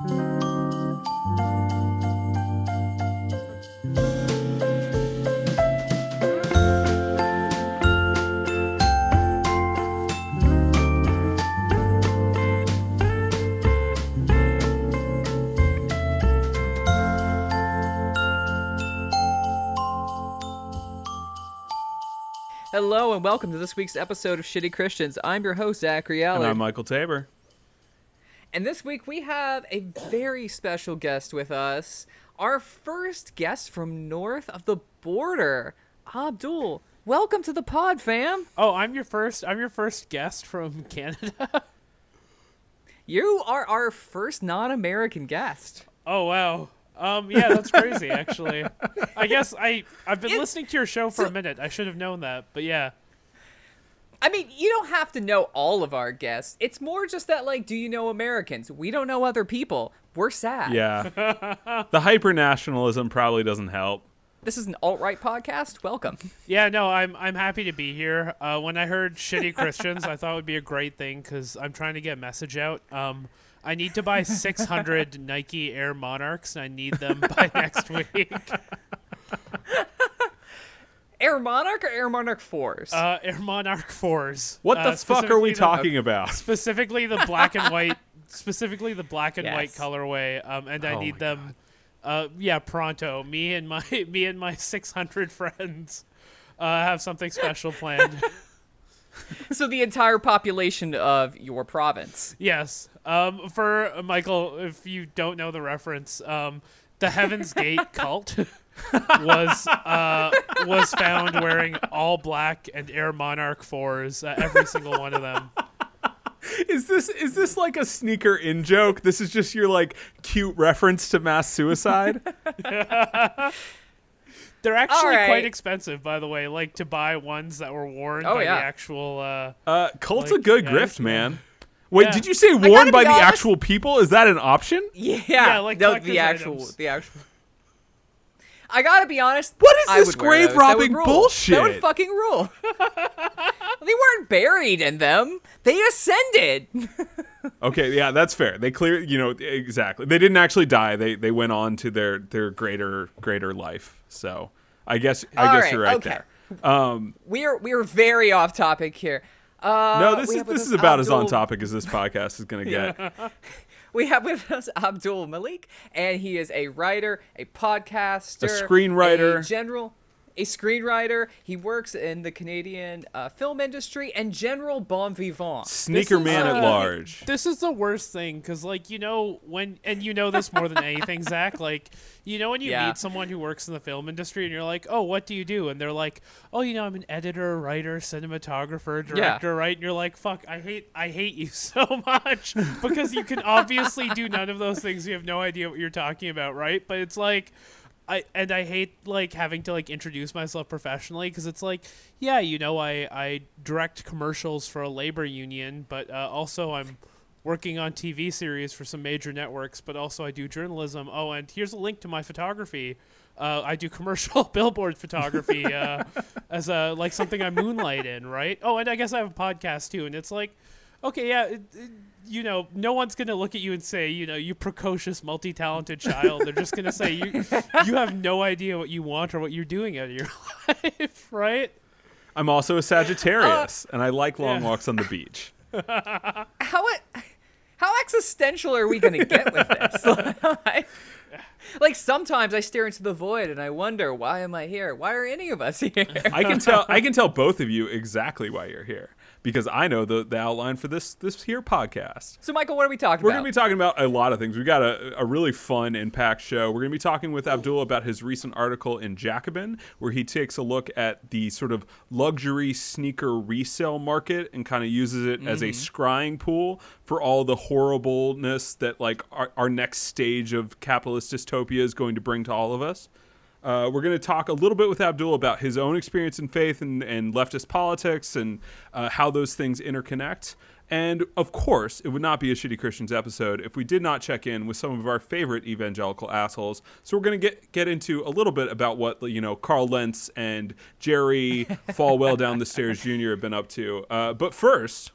Hello and welcome to this week's episode of Shitty Christians. I'm your host, Zach Rialli. And I'm Michael Tabor. And this week we have a very special guest with us. Our first guest from north of the border, Abdul. Welcome to the pod, fam. Oh, I'm your first. I'm your first guest from Canada. You are our first non-American guest. oh wow. Um, yeah, that's crazy. Actually, I guess I I've been It- listening to your show for so- a minute. I should have known that, but yeah. I mean, you don't have to know all of our guests. It's more just that, like, do you know Americans? We don't know other people. We're sad. Yeah. the hyper nationalism probably doesn't help. This is an alt-right podcast. Welcome. Yeah, no, I'm I'm happy to be here. Uh, when I heard shitty Christians, I thought it would be a great thing because I'm trying to get a message out. Um, I need to buy 600 Nike Air Monarchs, and I need them by next week. Air Monarch or Air Monarch 4s? Uh, Air Monarch fours. What Uh, the fuck are we specifically the- talking about? specifically the black and white specifically the black and white colorway um, and i Oh need them uh, yeah pronto me and my me and my 600 friends uh, have something special planned so the entire population of your province. yes um, for uh, michael if you don't know the reference um, the heavens gate cult was uh, was found wearing all black and air monarch fours uh, every single one of them Is this is this like a sneaker in joke? This is just your like cute reference to mass suicide? They're actually right. quite expensive, by the way. Like to buy ones that were worn Oh, by yeah. the actual. Uh, Uh Cult's a good yeah, grift, man. Wait, Yeah. did you say worn by the honest- actual people? Is that an option? Yeah, Yeah, like no, the actual, items. the actual. I gotta be honest. What is I this wear those. That rule. That would bullshit? fucking rule. they weren't buried in them. They ascended. Okay, yeah, that's fair. They clear, you know, exactly. They didn't actually die. They they went on to their their greater greater life. So, I guess I All guess right, you're right okay. there. Um we are we are very off topic here. Uh, no, this is this is about as on topic as this podcast is going to get. We have with us Abdul Malik, and he is a writer, a podcaster, A screenwriter. a general, a screenwriter. He works in the Canadian uh, film industry and general bon vivant. Sneaker This is, man at uh, large. this is the worst thing because, like, you know, when and you know this more than anything, Zach. Like, you know, when you Yeah. meet someone who works in the film industry and you're like, "Oh, what do you do?" and they're like, "Oh, you know, I'm an editor, writer, cinematographer, director, right?" And you're like, "Fuck, I hate, I hate you so much because you can obviously do none of those things. You have no idea what you're talking about, right?" But it's like. I and I hate like having to like introduce myself professionally because it's like yeah you know I I direct commercials for a labor union but uh, also I'm working on TV series for some major networks but also I do journalism. Oh and here's a link to my photography. Uh, I do commercial billboard photography uh, as a like something I moonlight in right? Oh and I guess I have a podcast too and it's like okay yeah it, it- you know no one's gonna look at you and say you know you precocious multi-talented child they're just gonna say you you have no idea what you want or what you're doing out of your life right I'm also a Sagittarius, uh, and I like long yeah. walks on the beach. How it, how existential are we gonna get with this? like, like sometimes I stare into the void and I wonder why am I here? Why are any of us here? I can tell. I can tell both of you exactly why you're here because I know the, the outline for this this here podcast. So Michael, what are we talking about? We're going to be talking about a lot of things. We got a, a really fun and packed show. We're going to be talking with Abdul about his recent article in Jacobin, where he takes a look at the sort of luxury sneaker resale market and kind of uses it as a mm-hmm. scrying pool for all the horribleness that like our, our next stage of capitalist dystopia is going to bring to all of us. Uh, we're going to talk a little bit with Abdul about his own experience in faith and, and leftist politics and uh, how those things interconnect. And of course, it would not be a Shitty Christians episode if we did not check in with some of our favorite evangelical assholes. So we're going to get get into a little bit about what you know Carl Lentz and Jerry Falwell down the stairs Jr. have been up to. Uh, but first,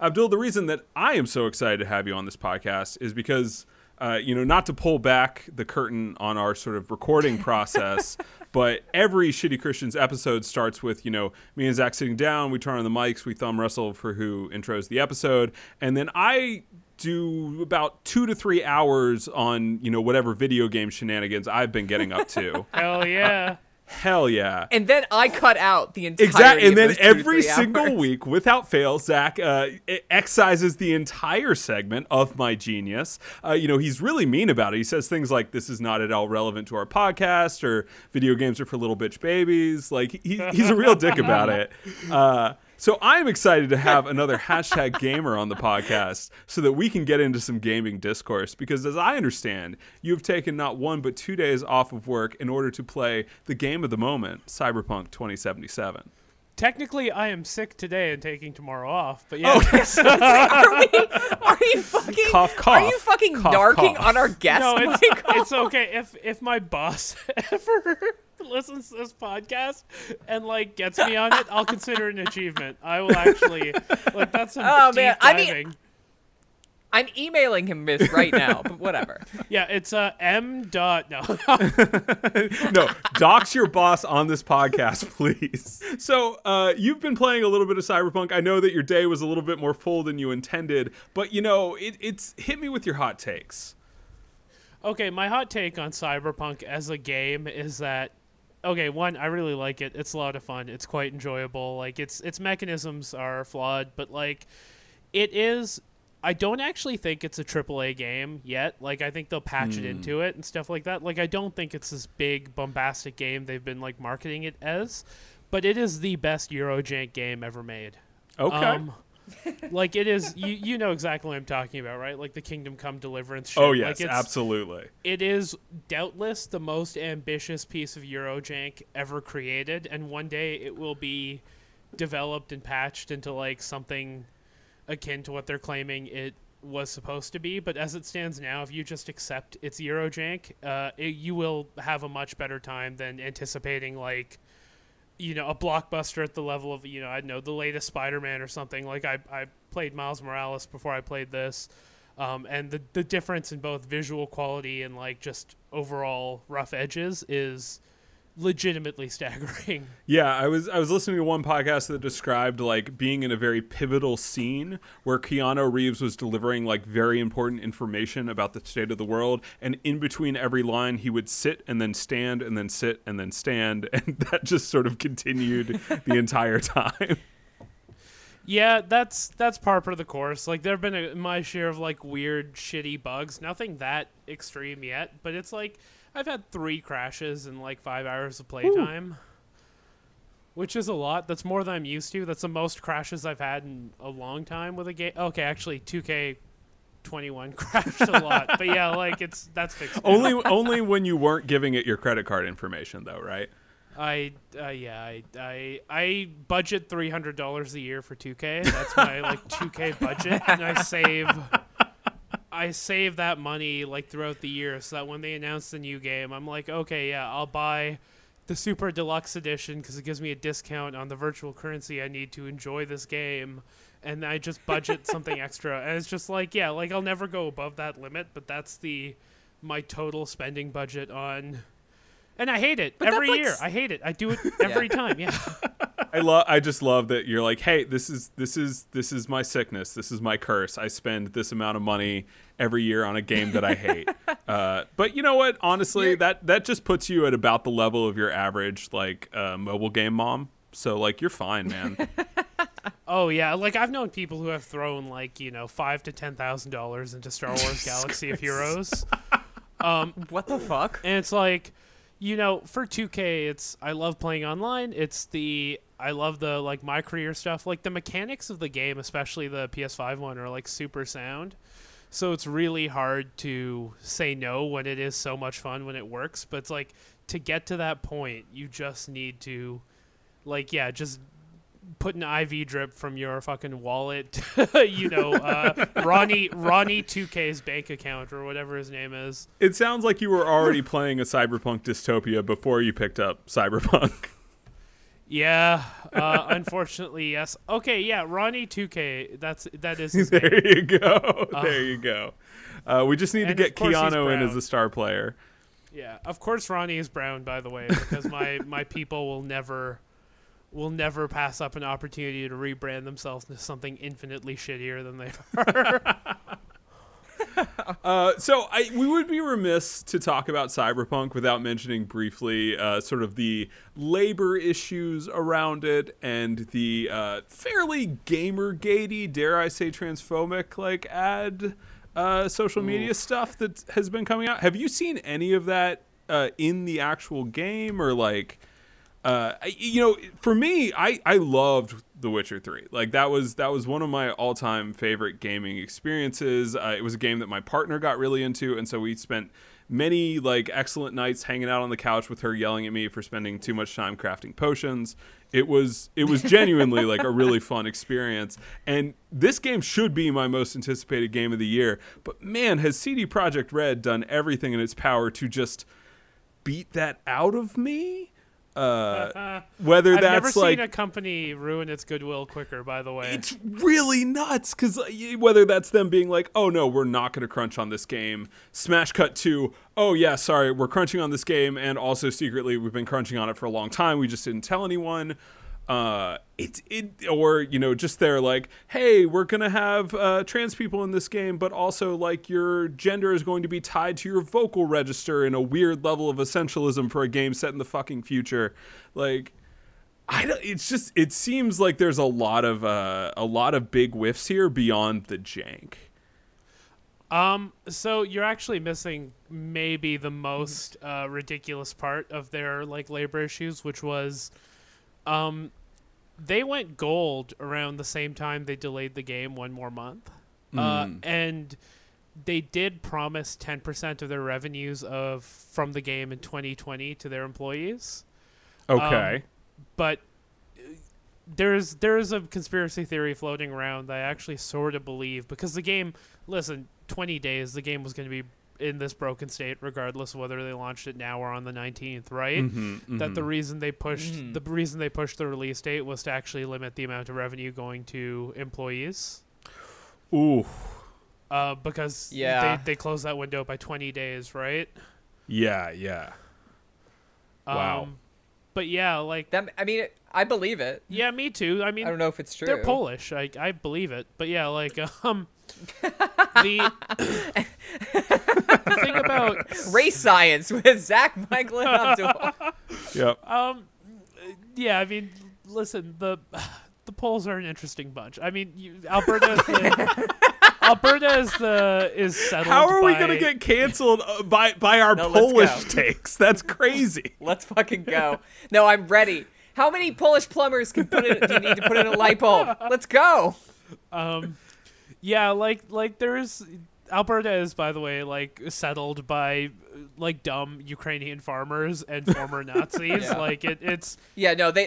Abdul, the reason that I am so excited to have you on this podcast is because, uh, you know, not to pull back the curtain on our sort of recording process, but every Shitty Christians episode starts with, you know, me and Zach sitting down, we turn on the mics, we thumb wrestle for who intros the episode, and then I do about two to three hours on, you know, whatever video game shenanigans I've been getting up to. Hell yeah. Hell yeah. And then I cut out the entire Exactly. And then every single week, without fail, Zach uh, excises the entire segment of my genius. Uh, you know, he's really mean about it. He says things like, this is not at all relevant to our podcast, or video games are for little bitch babies. Like, he, he's a real dick about it. Uh, so I'm excited to have another hashtag gamer on the podcast so that we can get into some gaming discourse. Because as I understand, you've taken not one but two days off of work in order to play the game of the moment, Cyberpunk 2077. Technically, I am sick today and taking tomorrow off, but yeah. Okay. Oh. are, we, are you fucking cough, cough, Are you fucking cough, narking cough. on our guest? no, it's, it's oh. okay if if my boss ever listens to this podcast and like gets me on it, I'll consider it an achievement. I will actually like that's some Oh, deep man. I mean- diving. I'm emailing him this right now, but whatever. yeah, it's uh, m dot no. no, dox your boss on this podcast, please. So, uh, you've been playing a little bit of Cyberpunk. I know that your day was a little bit more full than you intended, but you know, it, it's hit me with your hot takes. Okay, my hot take on Cyberpunk as a game is that okay, one, I really like it. It's a lot of fun. It's quite enjoyable. Like its its mechanisms are flawed, but like it is I don't actually think it's a AAA game yet. Like I think they'll patch it into it and stuff like that. Like I don't think it's this big bombastic game they've been like marketing it as, but it is the best Eurojank game ever made. Okay. Um, like it is you you know exactly what I'm talking about, right? Like the Kingdom Come Deliverance shit. oh, Like, yes, it's- absolutely. it is doubtless the most ambitious piece of Eurojank ever created, and one day it will be developed and patched into like something akin to what they're claiming it was supposed to be. But as it stands now, if you just accept it's Eurojank, uh, it, you will have a much better time than anticipating like you know a blockbuster at the level of you know I know the latest Spider-Man or something. Like I I played Miles Morales before I played this. Um, and the the difference in both visual quality and like just overall rough edges is legitimately staggering. Yeah, I was I was listening to one podcast that described like being in a very pivotal scene where Keanu Reeves was delivering like very important information about the state of the world, and in between every line he would sit and then stand and then sit and then stand, and that just sort of continued the entire time. Yeah, that's that's par for the course. Like there've been a, my share of like weird, shitty bugs. Nothing that extreme yet, but it's like I've had three crashes in like five hours of playtime, which is a lot. That's more than I'm used to. That's the most crashes I've had in a long time with a game. Okay, actually, 2K. 21 crashed a lot but yeah like it's that's fixed now. only only when you weren't giving it your credit card information though, right? I uh, yeah I, I I budget three hundred dollars a year for two K. That's my like two K budget, and I save I save that money like throughout the year, so that when they announce the new game, I'm like, okay, yeah, I'll buy the super deluxe edition because it gives me a discount on the virtual currency I need to enjoy this game. And I just budget something extra, and it's just like, yeah, like I'll never go above that limit, but that's the my total spending budget on and I hate it every that's like year. s- I hate it. I do it every time. Yeah. I love I just love that you're like, "Hey, this is this is this is my sickness. This is my curse. I spend this amount of money every year on a game that I hate." uh, but you know what? Honestly, You're- that that just puts you at about the level of your average like uh, mobile game mom. So like you're fine, man. Oh yeah. Like I've known people who have thrown like you know five to ten thousand dollars into Star Wars Galaxy of Heroes. Um, What the fuck? and it's like you know for 2k it's i love playing online. It's the i love the like my career stuff. Like the mechanics of the game especially the ps5 one are like super sound. So it's really hard to say no when it is so much fun when it works. But it's like to get to that point you just need to like yeah just put an IV drip from your fucking wallet, you know, uh, Ronnie Ronnie 2K's bank account or whatever his name is. it sounds like you were already playing a cyberpunk dystopia before you picked up cyberpunk. Yeah, uh, unfortunately, yes. Okay, yeah, Ronnie 2K. That's that is his name. there you go. there you go. Uh, we just need to get Keanu in as a star player. Yeah, of course Ronnie is brown, by the way, because my my people will never will never pass up an opportunity to rebrand themselves into something infinitely shittier than they are. Uh, so I, we would be remiss to talk about Cyberpunk without mentioning briefly uh, sort of the labor issues around it and the uh, fairly gamer-gatey, dare I say, transphobic like ad uh, social media stuff that has been coming out. Have you seen any of that uh, in the actual game or like? Uh, you know, for me, I I loved The Witcher Three. Like that was that was one of my all time favorite gaming experiences. Uh, it was a game that my partner got really into, and so we spent many like excellent nights hanging out on the couch with her, yelling at me for spending too much time crafting potions. It was it was genuinely like a really fun experience, and this game should be my most anticipated game of the year. But man, has CD Projekt Red done everything in its power to just beat that out of me? Uh, whether I've never that's like seen a company ruin its goodwill quicker. By the way, it's really nuts because whether that's them being like, "Oh no, we're not going to crunch on this game," smash cut to, "Oh yeah, sorry, we're crunching on this game," and also secretly we've been crunching on it for a long time. We just didn't tell anyone. Uh, it's it or you know just they're like, "Hey, we're gonna have uh, trans people in this game, but also like your gender is going to be tied to your vocal register in a weird level of essentialism for a game set in the fucking future." Like, I don't, it's just it seems like there's a lot of uh, a lot of big whiffs here beyond the jank. Um, so you're actually missing maybe the most uh, ridiculous part of their like labor issues, which was, um, they went gold around the same time they delayed the game one more month, uh, and they did promise 10% of their revenues of from the game in 2020 to their employees. Okay. but uh, there's there's a conspiracy theory floating around that I actually sort of believe because the game, listen, 20 days the game was going to be in this broken state regardless of whether they launched it now or on the 19th, right? Mhm, That the reason they pushed Mhm. the reason they pushed the release date was to actually limit the amount of revenue going to employees. Ooh. Uh, because Yeah. they, they closed that window by 20 days, right? Yeah, yeah. Wow. Um, but yeah, like That I mean, I believe it. yeah, me too. I mean, I don't know if it's true. They're Polish. I I believe it. But yeah, like um the, the thing about Race science with Zach, Michael, and Abdul. Yep. um yeah, I mean, listen, the the Poles are an interesting bunch. I mean, you, Alberta is the, Alberta is the is settled How are we by- gonna get canceled uh, by by our No, Polish takes? That's crazy. Let's fucking go. No, I'm ready. How many Polish plumbers can put in? Do you need to put in a light bulb? Let's go. um yeah like like there's alberta is by the way like settled by like dumb ukrainian farmers and former nazis Yeah. like it, it's Yeah, no, they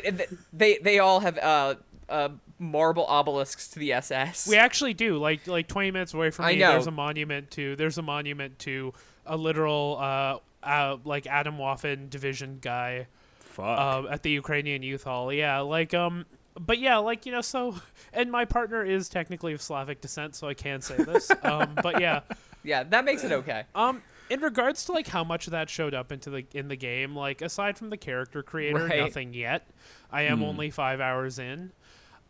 they they all have uh, uh marble obelisks to the SS. we actually do like like 20 minutes away from I me know. there's a monument to there's a monument to a literal uh, uh like adam waffen division guy Fuck. uh, at the Ukrainian Youth Hall. Yeah, like um, but yeah, like you know, so and my partner is technically of Slavic descent, so I can say this. um, but yeah, yeah, that makes it okay. um, in regards to like how much of that showed up into the in the game, like aside from the character creator, Right. nothing yet. I am only five hours in.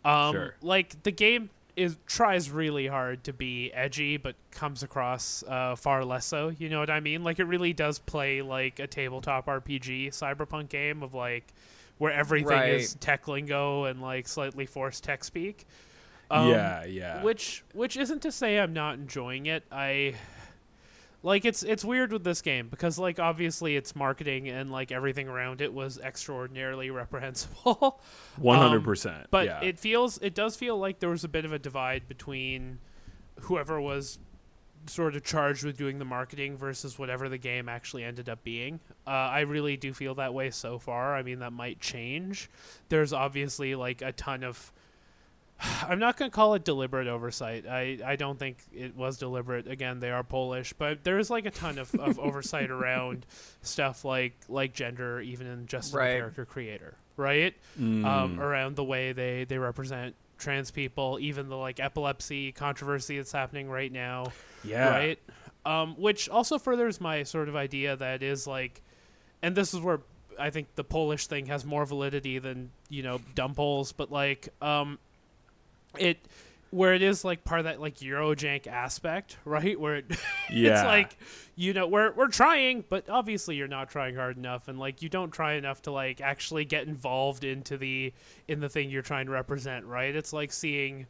Um, Sure. like the game is tries really hard to be edgy, but comes across uh, far less so. You know what I mean? Like it really does play like a tabletop RPG cyberpunk game of like where everything is tech lingo and like slightly forced tech speak. Um, yeah, yeah. which which isn't to say I'm not enjoying it. I like it's it's weird with this game because like obviously its marketing and like everything around it was extraordinarily reprehensible. One hundred percent. um, But yeah. it feels it does feel like there was a bit of a divide between whoever was sort of charged with doing the marketing versus whatever the game actually ended up being. Uh, I really do feel that way so far. I mean, that might change. There's obviously like a ton of. I'm not going to call it deliberate oversight. I, I don't think it was deliberate. Again, they are Polish, but there's like a ton of, of oversight around stuff like like gender, even in just in Right. the character creator. right? Um, around the way they they represent trans people, even the like epilepsy controversy that's happening right now, Yeah. right? Um, which also furthers my sort of idea that is like, and this is where I think the Polish thing has more validity than you know dumb polls, but like, um, it where it is like part of that like Eurojank aspect, right? Where it, Yeah. it's like, you know, we're we're trying, but obviously you're not trying hard enough, and like you don't try enough to like actually get involved into the in the thing you're trying to represent, right? It's like seeing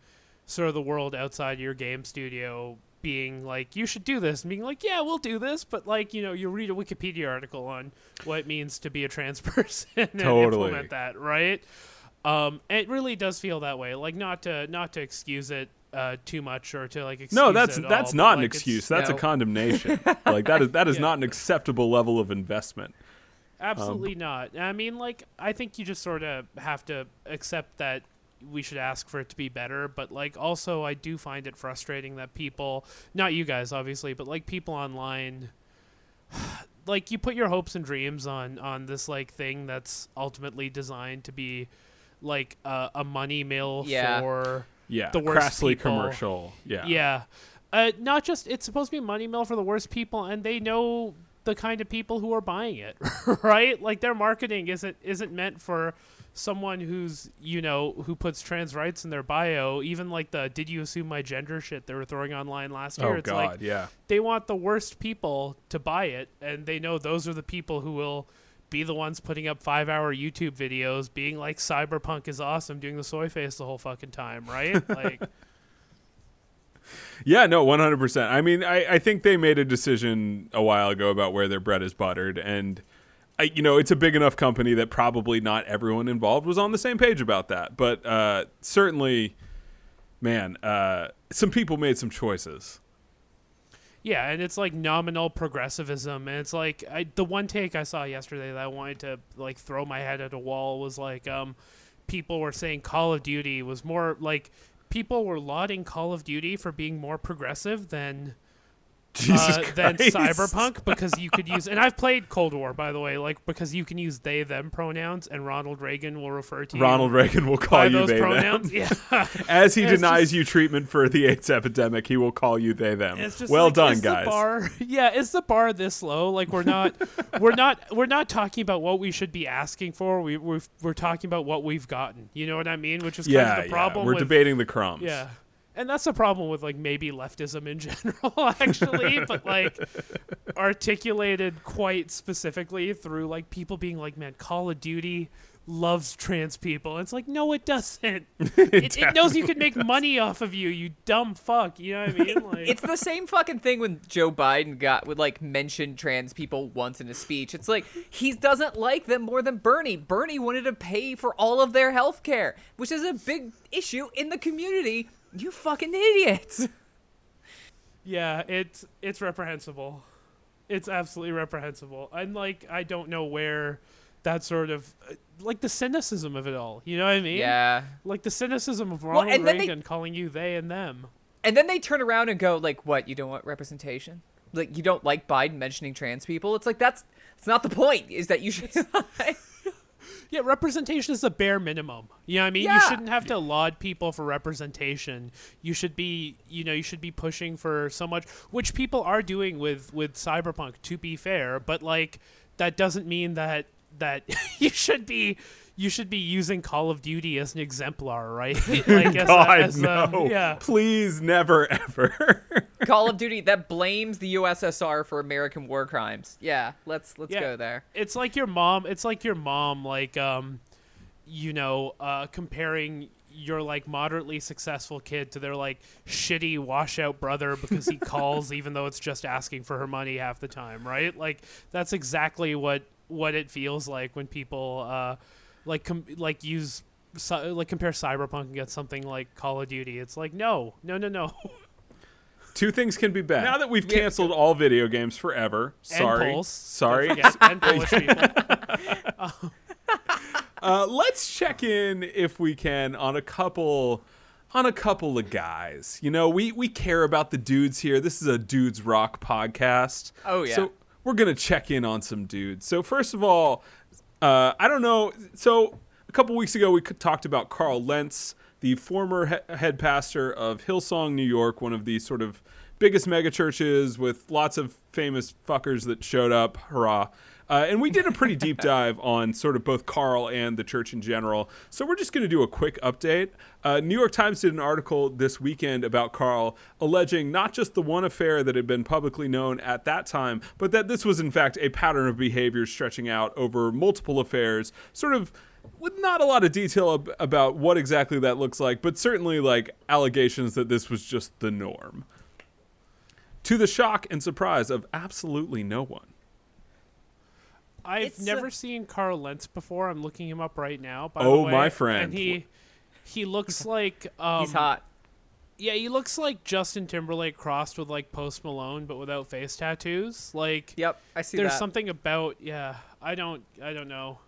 sort of the world outside your game studio being like you should do this and being like yeah we'll do this but like you know you read a wikipedia article on what it means to be a trans person and Totally. implement that right um it really does feel that way like not to not to excuse it uh too much or to like excuse No, that's that's all, not an like, it's- excuse. That's a condemnation. like that is that is Yeah. not an acceptable level of investment. Absolutely not. I mean, like, I think you just sort of have to accept that we should ask for it to be better. But, like, also, I do find it frustrating that people, not you guys, obviously, but, like, people online, like, you put your hopes and dreams on, on this, like, thing that's ultimately designed to be, like, a, a money mill Yeah. for. Yeah, The worst crassly people. commercial. Yeah, Yeah. Uh, not just it's supposed to be a money mill for the worst people, and they know the kind of people who are buying it, right? Like their marketing isn't isn't meant for someone who's you know who puts trans rights in their bio. Even like the "Did you assume my gender?" shit they were throwing online last year. Oh it's God, like yeah. they want the worst people to buy it, and they know those are the people who will be the ones putting up five hour YouTube videos, being like cyberpunk is awesome, doing the soy face the whole fucking time, right? Like. Yeah, no, one hundred percent. I mean, I, I think they made a decision a while ago about where their bread is buttered, and I, you know, it's a big enough company that probably not everyone involved was on the same page about that. But uh, certainly, man, uh, some people made some choices. Yeah, and it's like nominal progressivism, and it's like I, the one take I saw yesterday that I wanted to like throw my head at a wall was like, um, people were saying Call of Duty was more like people were lauding Call of Duty for being more progressive than Jesus uh, than Cyberpunk because you could use and I've played Cold War by the way, like because you can use they them pronouns and Ronald Reagan will refer to Ronald you Reagan will call you those they pronouns. them. Yeah. As he denies just- you treatment for the AIDS epidemic, he will call you they them. Well like, done, guys. The bar, yeah, is the bar this low? Like we're not, we're not, we're not talking about what we should be asking for. We we're, we're talking about what we've gotten. You know what I mean? Which is yeah, kind of the problem. yeah. We're with, debating the crumbs. Yeah, and that's the problem with like maybe leftism in general, actually. but like articulated quite specifically through like people being like, "Man, Call of Duty." Loves trans people. It's like, no, it doesn't. It, it knows you can make money off of you, you dumb fuck. You know what I mean? Like, It's the same fucking thing when Joe Biden got would like mention trans people once in a speech. It's like he doesn't like them more than Bernie. Bernie wanted to pay for all of their health care, which is a big issue in the community. You fucking idiots. Yeah, it's it's reprehensible. It's absolutely reprehensible. And like I don't know where that sort of uh, like the cynicism of it all. You know what I mean? Yeah. Like the cynicism of Well, Ronald and then they- Reagan calling you they and them. And then they turn around and go like, "What? You don't want representation? Like you don't like Biden mentioning trans people? It's like that's it's not the point. Is that you should Yeah, representation is the bare minimum. You know what I mean? Yeah. You shouldn't have to laud people for representation. You should be, you know, you should be pushing for so much, which people are doing with with Cyberpunk. To be fair, but like that doesn't mean that that you should be you should be using Call of Duty as an exemplar, right? like as God, a, as no. A, yeah. Please, never, ever. Call of Duty that blames the USSR for American war crimes? Yeah, let's let's Yeah. go there. it's like your mom it's like your mom like um you know uh comparing your like moderately successful kid to their like shitty washout brother because he calls even though it's just asking for her money half the time right like that's exactly what what it feels like when people uh like com- like use cy- like compare cyberpunk against something like call of duty it's like no no no no Two things can be bad. Now that we've Yeah. canceled all video games forever, sorry, and Poles. sorry. And Polish people. Uh, let's check in if we can on a couple on a couple of guys. You know, we we care about the dudes here. This is a dudes rock podcast. Oh, yeah. So we're gonna check in on some dudes. So first of all, uh, I don't know. So a couple weeks ago, we talked about Carl Lentz, the former he- head pastor of Hillsong, New York, one of the sort of biggest megachurches with lots of famous fuckers that showed up. Hurrah. Uh, and we did a pretty deep dive on sort of both Carl and the church in general. So we're just going to do a quick update. Uh, New York Times did an article this weekend about Carl, alleging not just the one affair that had been publicly known at that time, but that this was in fact a pattern of behavior stretching out over multiple affairs, sort of with not a lot of detail ab- about what exactly that looks like, but certainly like allegations that this was just the norm. To the shock and surprise of absolutely no one. I've It's, uh, never seen Carl Lentz before. I'm looking him up right now. By Oh, the way, my friend. And he he looks like um, He's hot. Yeah, he looks like Justin Timberlake crossed with like Post Malone, but without face tattoos. Like, Yep, I see there's that. something about yeah. I don't I don't know.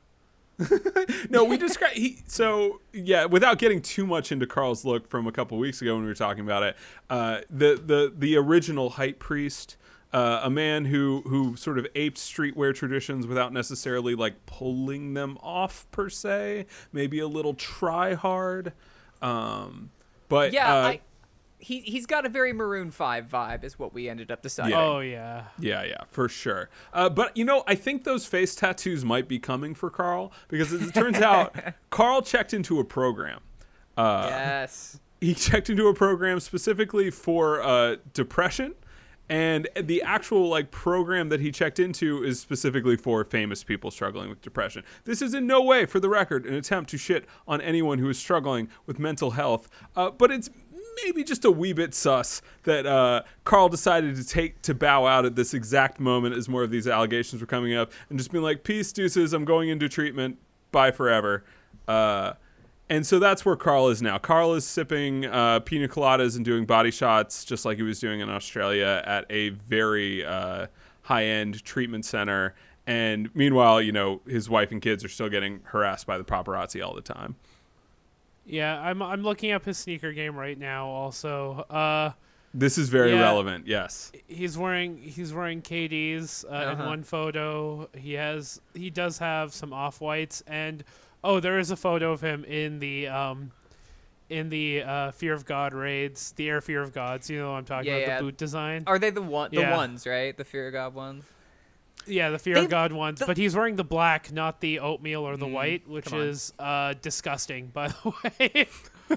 no, we describe he. So yeah, without getting too much into Carl's look from a couple weeks ago when we were talking about it, uh, the the the original hype priest, uh, a man who who sort of aped streetwear traditions without necessarily like pulling them off per se, maybe a little try hard, um, but yeah, uh, I, he he's got a very Maroon Five vibe, is what we ended up deciding. Yeah. Oh yeah. Yeah, yeah, for sure. Uh, but you know, I think those face tattoos might be coming for Carl because as it turns out, Carl checked into a program. Uh, yes. he checked into a program specifically for uh, depression and the actual like program that he checked into is specifically for famous people struggling with depression this is in no way for the record an attempt to shit on anyone who is struggling with mental health uh, but it's maybe just a wee bit sus that uh, carl decided to take to bow out at this exact moment as more of these allegations were coming up and just being like peace deuces i'm going into treatment bye forever uh, and so that's where Carl is now. Carl is sipping uh, pina coladas and doing body shots, just like he was doing in Australia at a very uh, high-end treatment center. And meanwhile, you know, his wife and kids are still getting harassed by the paparazzi all the time. Yeah, I'm I'm looking up his sneaker game right now. Also, uh, This is very Yeah. relevant. Yes. he's wearing he's wearing KDs uh, in Uh-huh. one photo. He has he does have some off whites and oh, there is a photo of him in the um in the uh, Fear of God raids, the Air Fear of Gods. You know what I'm talking Yeah, about yeah. the boot design. Are they the one the Yeah. ones right? The Fear of God ones. Yeah, the Fear They- of God ones. the- but he's wearing the black, not the oatmeal or the Mm, white, which is uh, disgusting, by the way.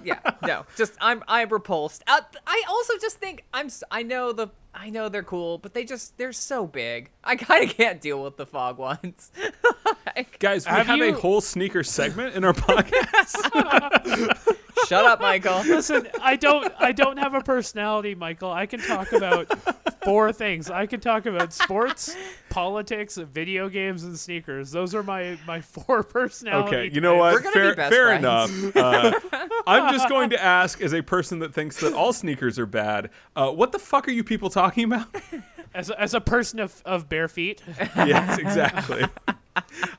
yeah, no, just I'm I'm repulsed. Uh, I also just think I'm s- I know the I know they're cool, but they just they're so big. I kind of can't deal with the fog ones. Like, Guys, we Have have, a whole sneaker segment in our podcast. shut up, Michael. Listen, I don't I don't have a personality, Michael. I can talk about four things. I can talk about sports, politics, video games, and sneakers. Those are my my four personality. okay, you know what? We're fair be best fair enough. Uh, I'm just going to ask, as a person that thinks that all sneakers are bad, uh, what the fuck are you people talking about? As a, as a person of, of bare feet, yes, exactly.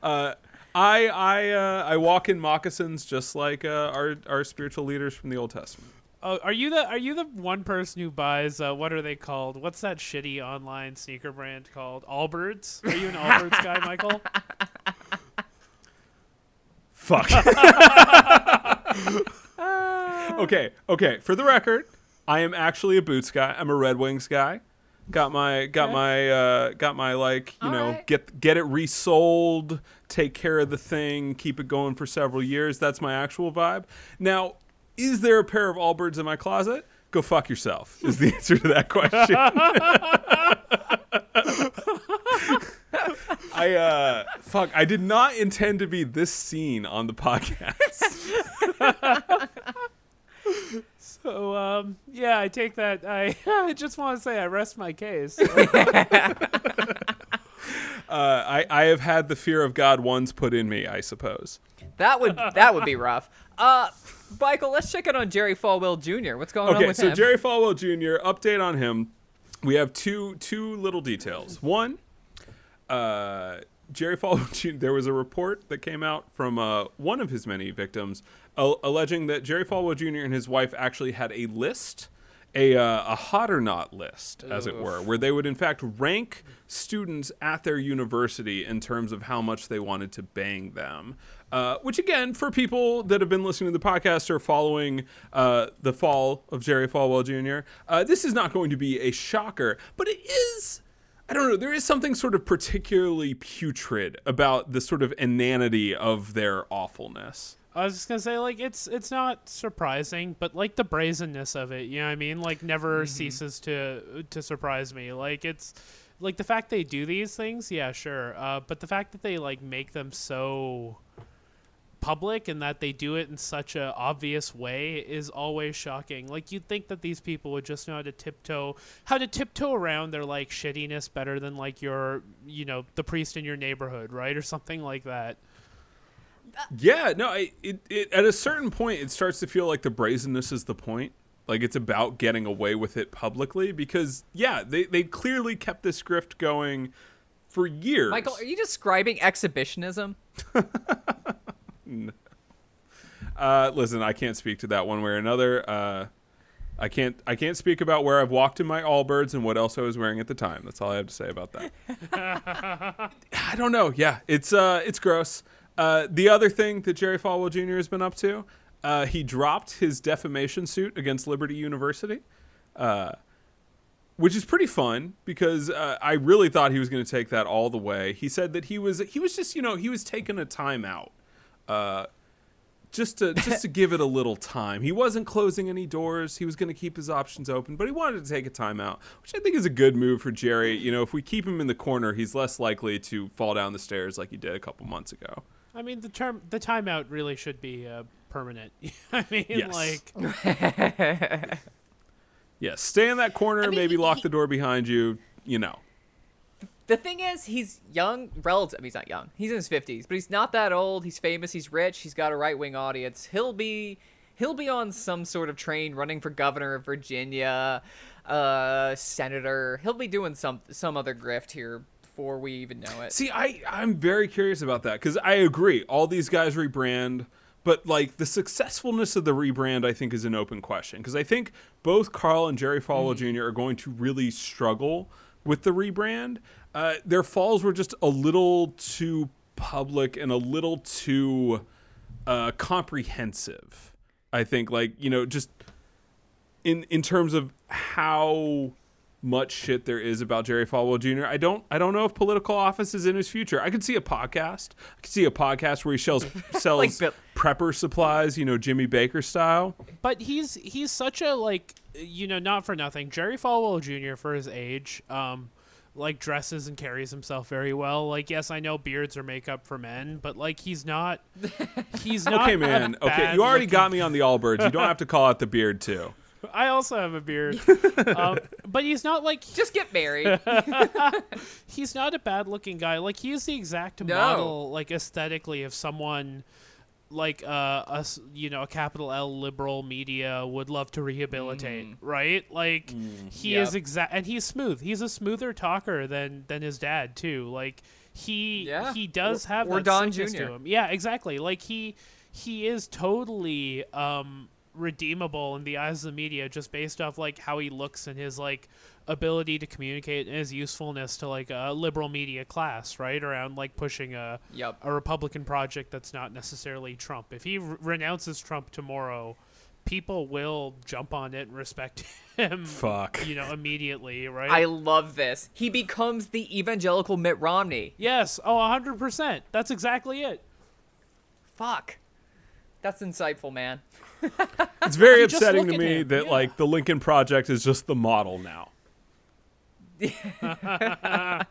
Uh, I I uh, I walk in moccasins just like uh, our our spiritual leaders from the Old Testament. oh, are you the are you the one person who buys uh, what are they called? What's that shitty online sneaker brand called? Allbirds? Are you an Allbirds guy, Michael? Fuck. okay, okay. For the record, I am actually a boots guy. I'm a Red Wings guy. Got my got Okay. my uh, got my like you All know right. get get it resold, take care of the thing, keep it going for several years. That's my actual vibe. Now, is there a pair of Allbirds in my closet? Go fuck yourself. Is the answer to that question. I uh fuck I did not intend to be this scene on the podcast. So um, yeah, I take that. I I just want to say I rest my case. Uh, I, I have had the fear of God once put in me, I suppose. That would that would be rough. Uh, Michael, let's check in on Jerry Falwell Jr. What's going on Okay, with so him? Jerry Falwell Jr. Update on him. We have two two little details. One, uh, Jerry Falwell Jr. There was a report that came out from uh, one of his many victims, alleging that Jerry Falwell Jr. and his wife actually had a list a, uh, a hot or not list, as it were, where they would in fact rank students at their university in terms of how much they wanted to bang them. Uh, which again, for people that have been listening to the podcast or following uh, the fall of Jerry Falwell Jr., uh, this is not going to be a shocker, but it is. I don't know. There is something sort of particularly putrid about the sort of inanity of their awfulness. I was just gonna say, like, it's it's not surprising, but like the brazenness of it, you know what I mean? Like, never ceases to to surprise me. Like, it's like the fact they do these things, yeah, sure. Uh, but the fact that they like make them so public and that they do it in such a obvious way is always shocking. Like you'd think that these people would just know how to tiptoe how to tiptoe around their like shittiness better than like your you know, the priest in your neighborhood, right? Or something like that. Yeah, no, I, it, it at a certain point it starts to feel like the brazenness is the point. Like it's about getting away with it publicly because yeah, they they clearly kept this grift going for years. Michael, are you describing exhibitionism? Uh, listen, I can't speak to that one way or another. Uh, I can't. I can't speak about where I've walked in my Allbirds and what else I was wearing at the time. That's all I have to say about that. I don't know. Yeah, it's uh, it's gross. Uh, the other thing that Jerry Falwell Jr. has been up to, uh, he dropped his defamation suit against Liberty University, uh, which is pretty fun because uh, I really thought he was going to take that all the way. He said that he was he was just you know he was taking a time out uh, just to just to give it a little time. He wasn't closing any doors. He was going to keep his options open, but he wanted to take a timeout, which I think is a good move for Jerry. You know, if we keep him in the corner, he's less likely to fall down the stairs like he did a couple months ago. I mean, the term the timeout really should be uh, permanent. I mean, Yes. like Yes, stay in that corner. mean, maybe he- lock he- the door behind you. You know. The thing is, he's young, relative. I mean, he's not young. He's in his fifties, but he's not that old. He's famous. He's rich. He's got a right wing audience. He'll be, he'll be on some sort of train running for governor of Virginia, uh, senator. He'll be doing some some other grift here before we even know it. See, I I'm very curious about that because I agree. All these guys rebrand, but like the successfulness of the rebrand, I think is an open question because I think both Carl and Jerry Falwell Jr. are going to really struggle with the rebrand. Uh, their falls were just a little too public and a little too uh, comprehensive. I think, like you know, just in in terms of how much shit there is about Jerry Falwell Jr. I don't I don't know if political office is in his future. I could see a podcast. I could see a podcast where he sells sells Bill- prepper supplies, you know, Jimmy Bakker style. but he's he's such a like you know not for nothing jerry falwell jr for his age um like dresses and carries himself very well like yes i know beards are makeup for men but like he's not he's not Okay, man. Okay, you already looking- got me on the Allbirds. You don't have to call out the beard too. I also have a beard um, but he's not like Just get married. he's not a bad looking guy. Like he is the exact No. model, like aesthetically, of someone like uh, us, you know, a capital L liberal media would love to rehabilitate, right? Like he is exact, and he's smooth. He's a smoother talker than than his dad too. Like he Yeah. he does Or- have or that Don Jr.. to him. Yeah, exactly. Like he he is totally um redeemable in the eyes of the media just based off like how he looks and his like ability to communicate and his usefulness to like a liberal media class right around like pushing a Yep. a republican project that's not necessarily trump if he re- renounces trump tomorrow people will jump on it and respect him Fuck. you know immediately right I love this. He becomes the evangelical Mitt Romney. yes oh 100% that's exactly it Fuck. That's insightful, man. It's very upsetting to me that yeah. like the Lincoln Project is just the model now. I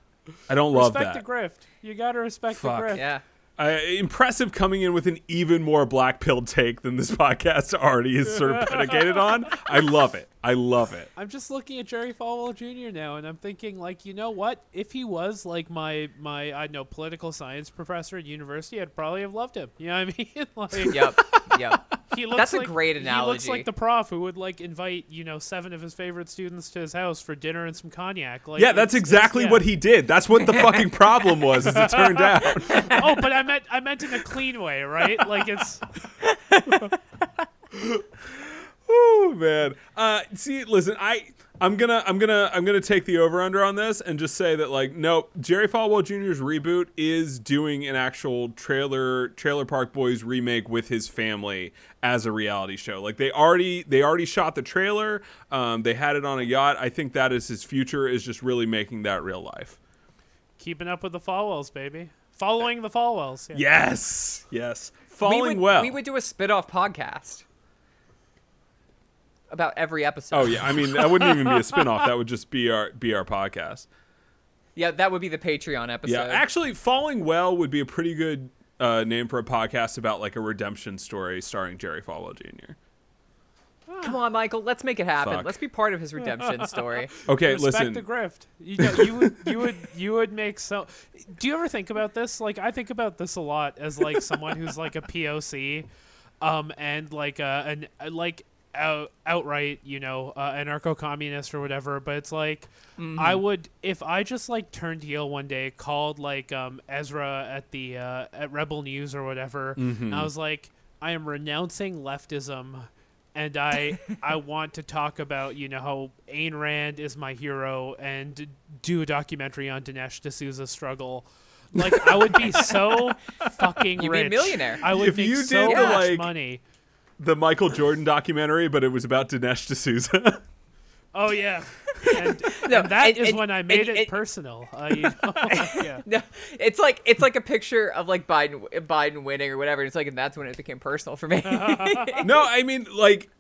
don't love respect that. the grift you gotta respect Fuck. the grift Yeah. Uh, impressive coming in with an even more black pilled take than this podcast already is sort of predicated on. I love it. I love it. I'm just looking at Jerry Falwell Jr. now, and I'm thinking, like, you know what? If he was like my my I don't know political science professor at university, I'd probably have loved him. You know what I mean? like, Yep. Yep. he looks That's a like, great He looks like the prof who would like invite you know seven of his favorite students to his house for dinner and some cognac. Like, Yeah, that's it's- it's- exactly yeah. what he did. That's what the fucking problem was, as it turned out. oh, but I meant I meant in a clean way, right? Like it's Ooh, man. Uh, see, listen, I I'm gonna I'm gonna I'm gonna take the over under on this and just say that like nope, Jerry Falwell Jr.'s reboot is doing an actual trailer Trailer Park Boys remake with his family as a reality show. Like they already they already shot the trailer. Um, they had it on a yacht. I think that is his future. Is just really making that real life. Keeping up with the Falwells, baby. Following the Falwells. Yeah. Yes, yes. Falling we would, well. We would do a spit-off podcast about every episode. Oh yeah, I mean that wouldn't even be a spin-off. That would just be our be our podcast. Yeah, that would be the Patreon episode. Yeah, actually, Falling Well would be a pretty good uh, name for a podcast about like a redemption story starring Jerry Falwell Jr. Come on, Michael. Let's make it happen. Fuck. Let's be part of his redemption story. Okay, Respect listen. the grift. You know, you would, you would, you would make so. Do you ever think about this? Like, I think about this a lot as like someone who's like a POC, um, and like uh, an like out, outright, you know, uh, anarcho-communist or whatever. But it's like, I would if I just like turned heel one day, called like um Ezra at the uh, at Rebel News or whatever, and I was like, I am renouncing leftism and I I want to talk about you know how Ayn Rand is my hero and do a documentary on Dinesh D'Souza's struggle. Like I would be so fucking You'd be a millionaire. I would If make you so did the, much like- money. The Michael Jordan documentary, but it was about Dinesh D'Souza. Oh yeah, and, No, and that and- is and- when I made and- it and- personal. Uh, you know? yeah. No, it's like it's like a picture of like Biden Biden winning or whatever. It's like and that's when it became personal for me. no, I mean like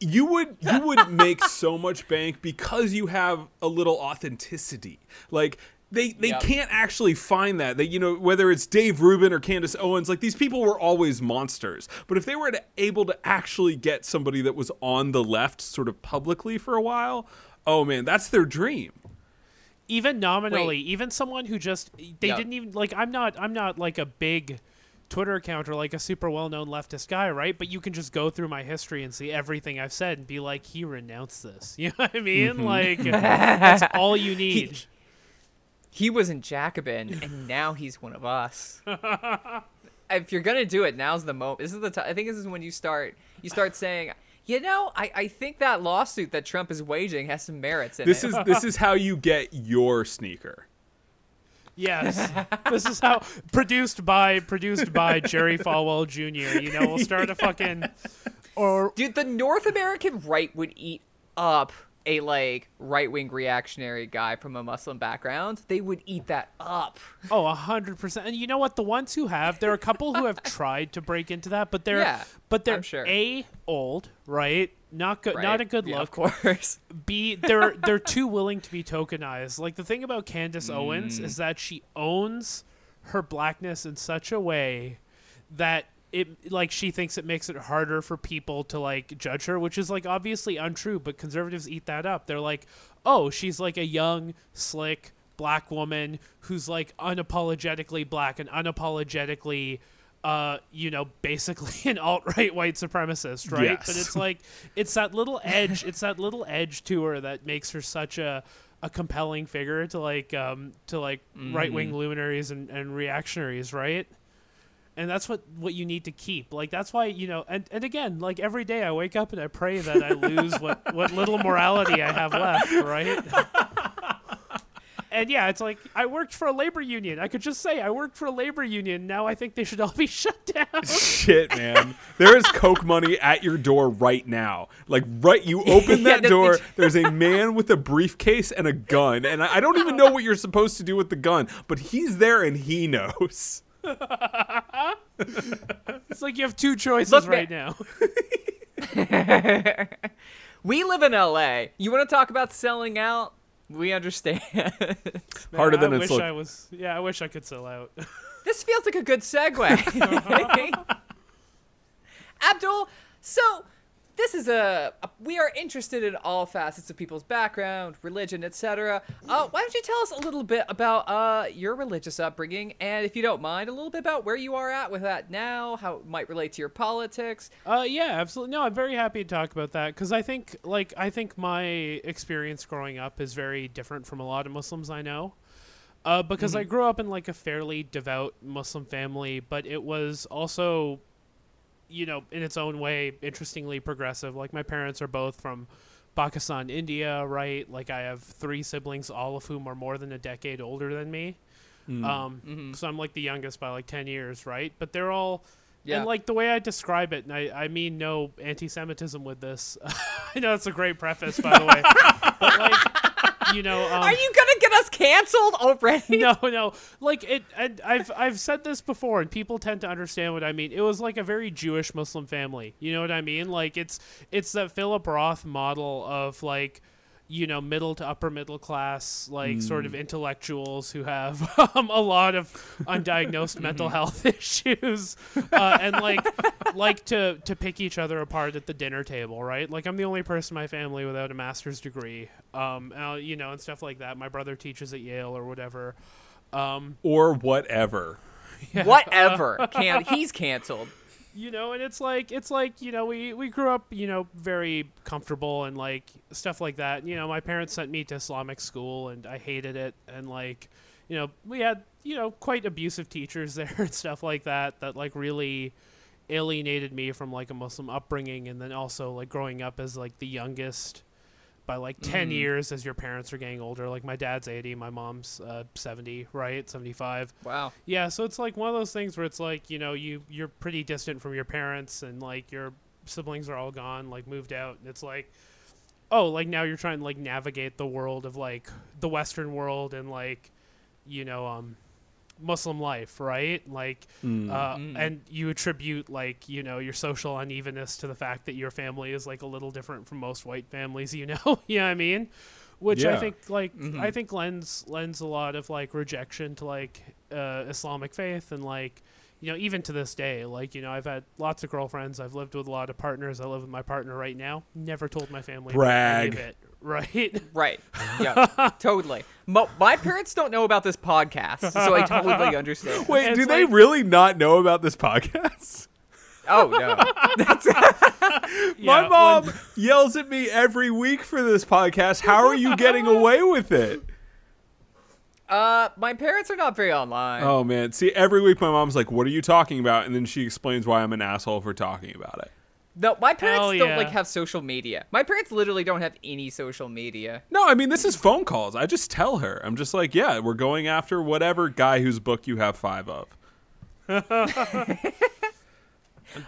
you would you would make so much bank because you have a little authenticity. Like they they Yep. can't actually find that. They you know whether it's Dave Rubin or Candace Owens, like these people were always monsters. But if they were to, able to actually get somebody that was on the left sort of publicly for a while, oh man, that's their dream. even nominally, Wait. even someone who just they Yeah. didn't even like I'm not I'm not like a big Twitter account or like a super well-known leftist guy, right? But you can just go through my history and see everything I've said and be like, he renounced this. You know what I mean? Mm-hmm. Like that's all you need. he was in Jacobin, and now he's one of us. if you're gonna do it, now's the moment. This is the time. I think this is when you start. You start saying, you know, I, I think that lawsuit that Trump is waging has some merits in This it. is this is how you get your sneaker. Yes, this is how produced by produced by Jerry Falwell Jr. You know, we'll start a fucking or Dude, the North American right would eat up a like right wing reactionary guy from a Muslim background. They would eat that up. Oh, a hundred percent. And you know what? The ones who have, there are a couple who have tried to break into that, but they're, Yeah, but they're sure. a old, right? Not good, not a good Yeah, look. of course. B, they're they're too willing to be tokenized. Like the thing about Candace Mm. Owens is that she owns her blackness in such a way that it like she thinks it makes it harder for people to like judge her, which is like obviously untrue, but conservatives eat that up. They're like, "Oh, she's like a young, slick black woman who's like unapologetically black and unapologetically uh, you know, basically an alt-right white supremacist, right? Yes. But it's like it's that little edge, it's that little edge to her that makes her such a a compelling figure to like um to like right-wing luminaries and, and reactionaries, right? And that's what what you need to keep like that's why you know and, and again like every day i wake up and i pray that i lose what what little morality i have left right and yeah it's like i worked for a labor union i could just say i worked for a labor union now i think they should all be shut down Shit, man. There is Koch money at your door right now. Like, right, you open that no, door, there's a man with a briefcase and a gun. And I I don't even know what you're supposed to do with the gun, but he's there and he knows. It's like you have two choices Look, right man- now we live in LA. You want to talk about selling out? We understand. Harder than I it's wish look- i was yeah i wish i could sell out this feels like a good segue. Abdul, so this is a, a- we are interested in all facets of people's background, religion, etc. Uh, why don't you tell us a little bit about uh, your religious upbringing, and if you don't mind, a little bit about where you are at with that now, how it might relate to your politics. Uh, yeah, absolutely. No, I'm very happy to talk about that because I think, like, I think my experience growing up is very different from a lot of Muslims I know. Uh, because I grew up in like a fairly devout Muslim family, but it was also, you know, in its own way, interestingly progressive. Like my parents are both from Pakistan, India, right? Like I have three siblings, all of whom are more than a decade older than me. Mm. Um, Mhm. so I'm like the youngest by like ten years, right? But they're all Yeah. and like the way I describe it, and I, I mean no anti-Semitism with this. I know it's a great preface, by the way, but like you know, um, Are you gonna get us canceled already? no, no. Like it, and I've I've said this before, and people tend to understand what I mean. It was like a very Jewish Muslim family. You know what I mean? Like it's it's that Philip Roth model of like you know middle to upper middle class like sort of intellectuals who have um, a lot of undiagnosed mental health issues uh, and like like to to pick each other apart at the dinner table right like i'm the only person in my family without a master's degree um uh, you know and stuff like that my brother teaches at yale or whatever um or whatever. Whatever. Can he's canceled. You know and it's like it's like you know we we grew up you know very comfortable and like stuff like that. You know my parents sent me to islamic school and i hated it. And like you know we had you know quite abusive teachers there and stuff like that that like really alienated me from like a muslim upbringing. And then also like growing up as like the youngest by like 10 Mhm. years as your parents are getting older like my dad's 80 my mom's uh, 70 right 75 Wow. yeah, so it's like one of those things where it's like, you know, you you're pretty distant from your parents and like your siblings are all gone, like moved out, and it's like oh, like now you're trying to like navigate the world of like the western world and like you know, um Muslim life, right? Like Mm. uh, Mm. and you attribute like, you know, your social unevenness to the fact that your family is like a little different from most white families, you know? you know what I mean? Which I think like Mhm. I think lends lends a lot of like rejection to like uh, Islamic faith and like you know even to this day like you know I've had lots of girlfriends I've lived with a lot of partners I live with my partner right now never told my family about any of Brag. it right Right. Yeah. totally. Mo- my parents don't know about this podcast, so I totally understand. Wait, It's do they really not know about this podcast? Oh no. That's My Yeah, when- mom yells at me every week for this podcast. How are you getting away with it? uh my parents are not very online. Oh man, see every week my mom's like, "What are you talking about?" and then she explains why I'm an asshole for talking about it. No, my parents Hell don't yeah. like have social media. My parents literally don't have any social media. No, I mean this is phone calls. I just tell her. I'm just like, "Yeah, we're going after whatever guy whose book you have 5 of."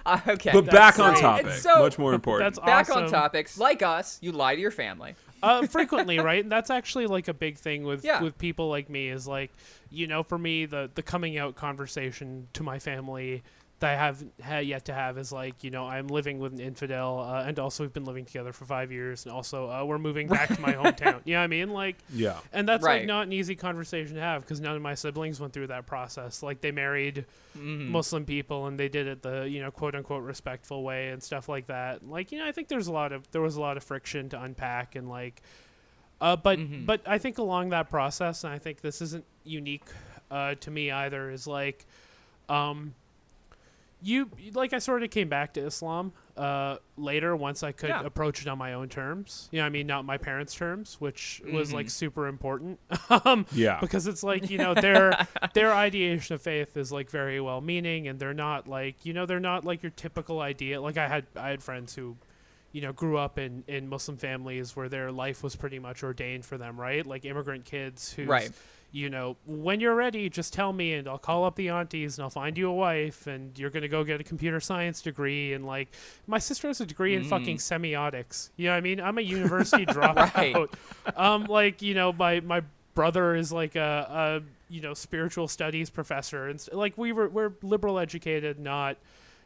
Uh, okay. But back on great. topic. So- Much more important. That's back on topics. Like us, you lie to your family. uh, frequently, right? And that's actually like a big thing with Yeah. with people like me is like, you know, for me the the coming out conversation to my family that I have had yet to have is like, you know, I'm living with an infidel, uh, and also we've been living together for five years, and also uh, we're moving back to my hometown. You know what I mean? Like, yeah. and that's Right. like not an easy conversation to have because none of my siblings went through that process. Like they married Mhm. Muslim people and they did it the you know quote unquote respectful way and stuff like that. Like you know I think there's a lot of there was a lot of friction to unpack and like, uh, but Mhm. but I think along that process and I think this isn't unique uh, to me either is like, um, you like I sort of came back to Islam uh, later once I could Yeah. approach it on my own terms. You know I mean not my parents' terms, which was like Mhm. super important. um, Yeah. because it's like you know their their ideation of faith is like very well meaning and they're not like you know they're not like your typical idea like i had i had friends who you know grew up in in muslim families where their life was pretty much ordained for them right like immigrant kids who Right. You know when you're ready just tell me and i'll call up the aunties and i'll find you a wife and you're going to go get a computer science degree and like my sister has a degree in Mm. fucking semiotics you know what i mean i'm a university dropout um like you know my my brother is like a, a you know spiritual studies professor and s- like we were we're liberal educated not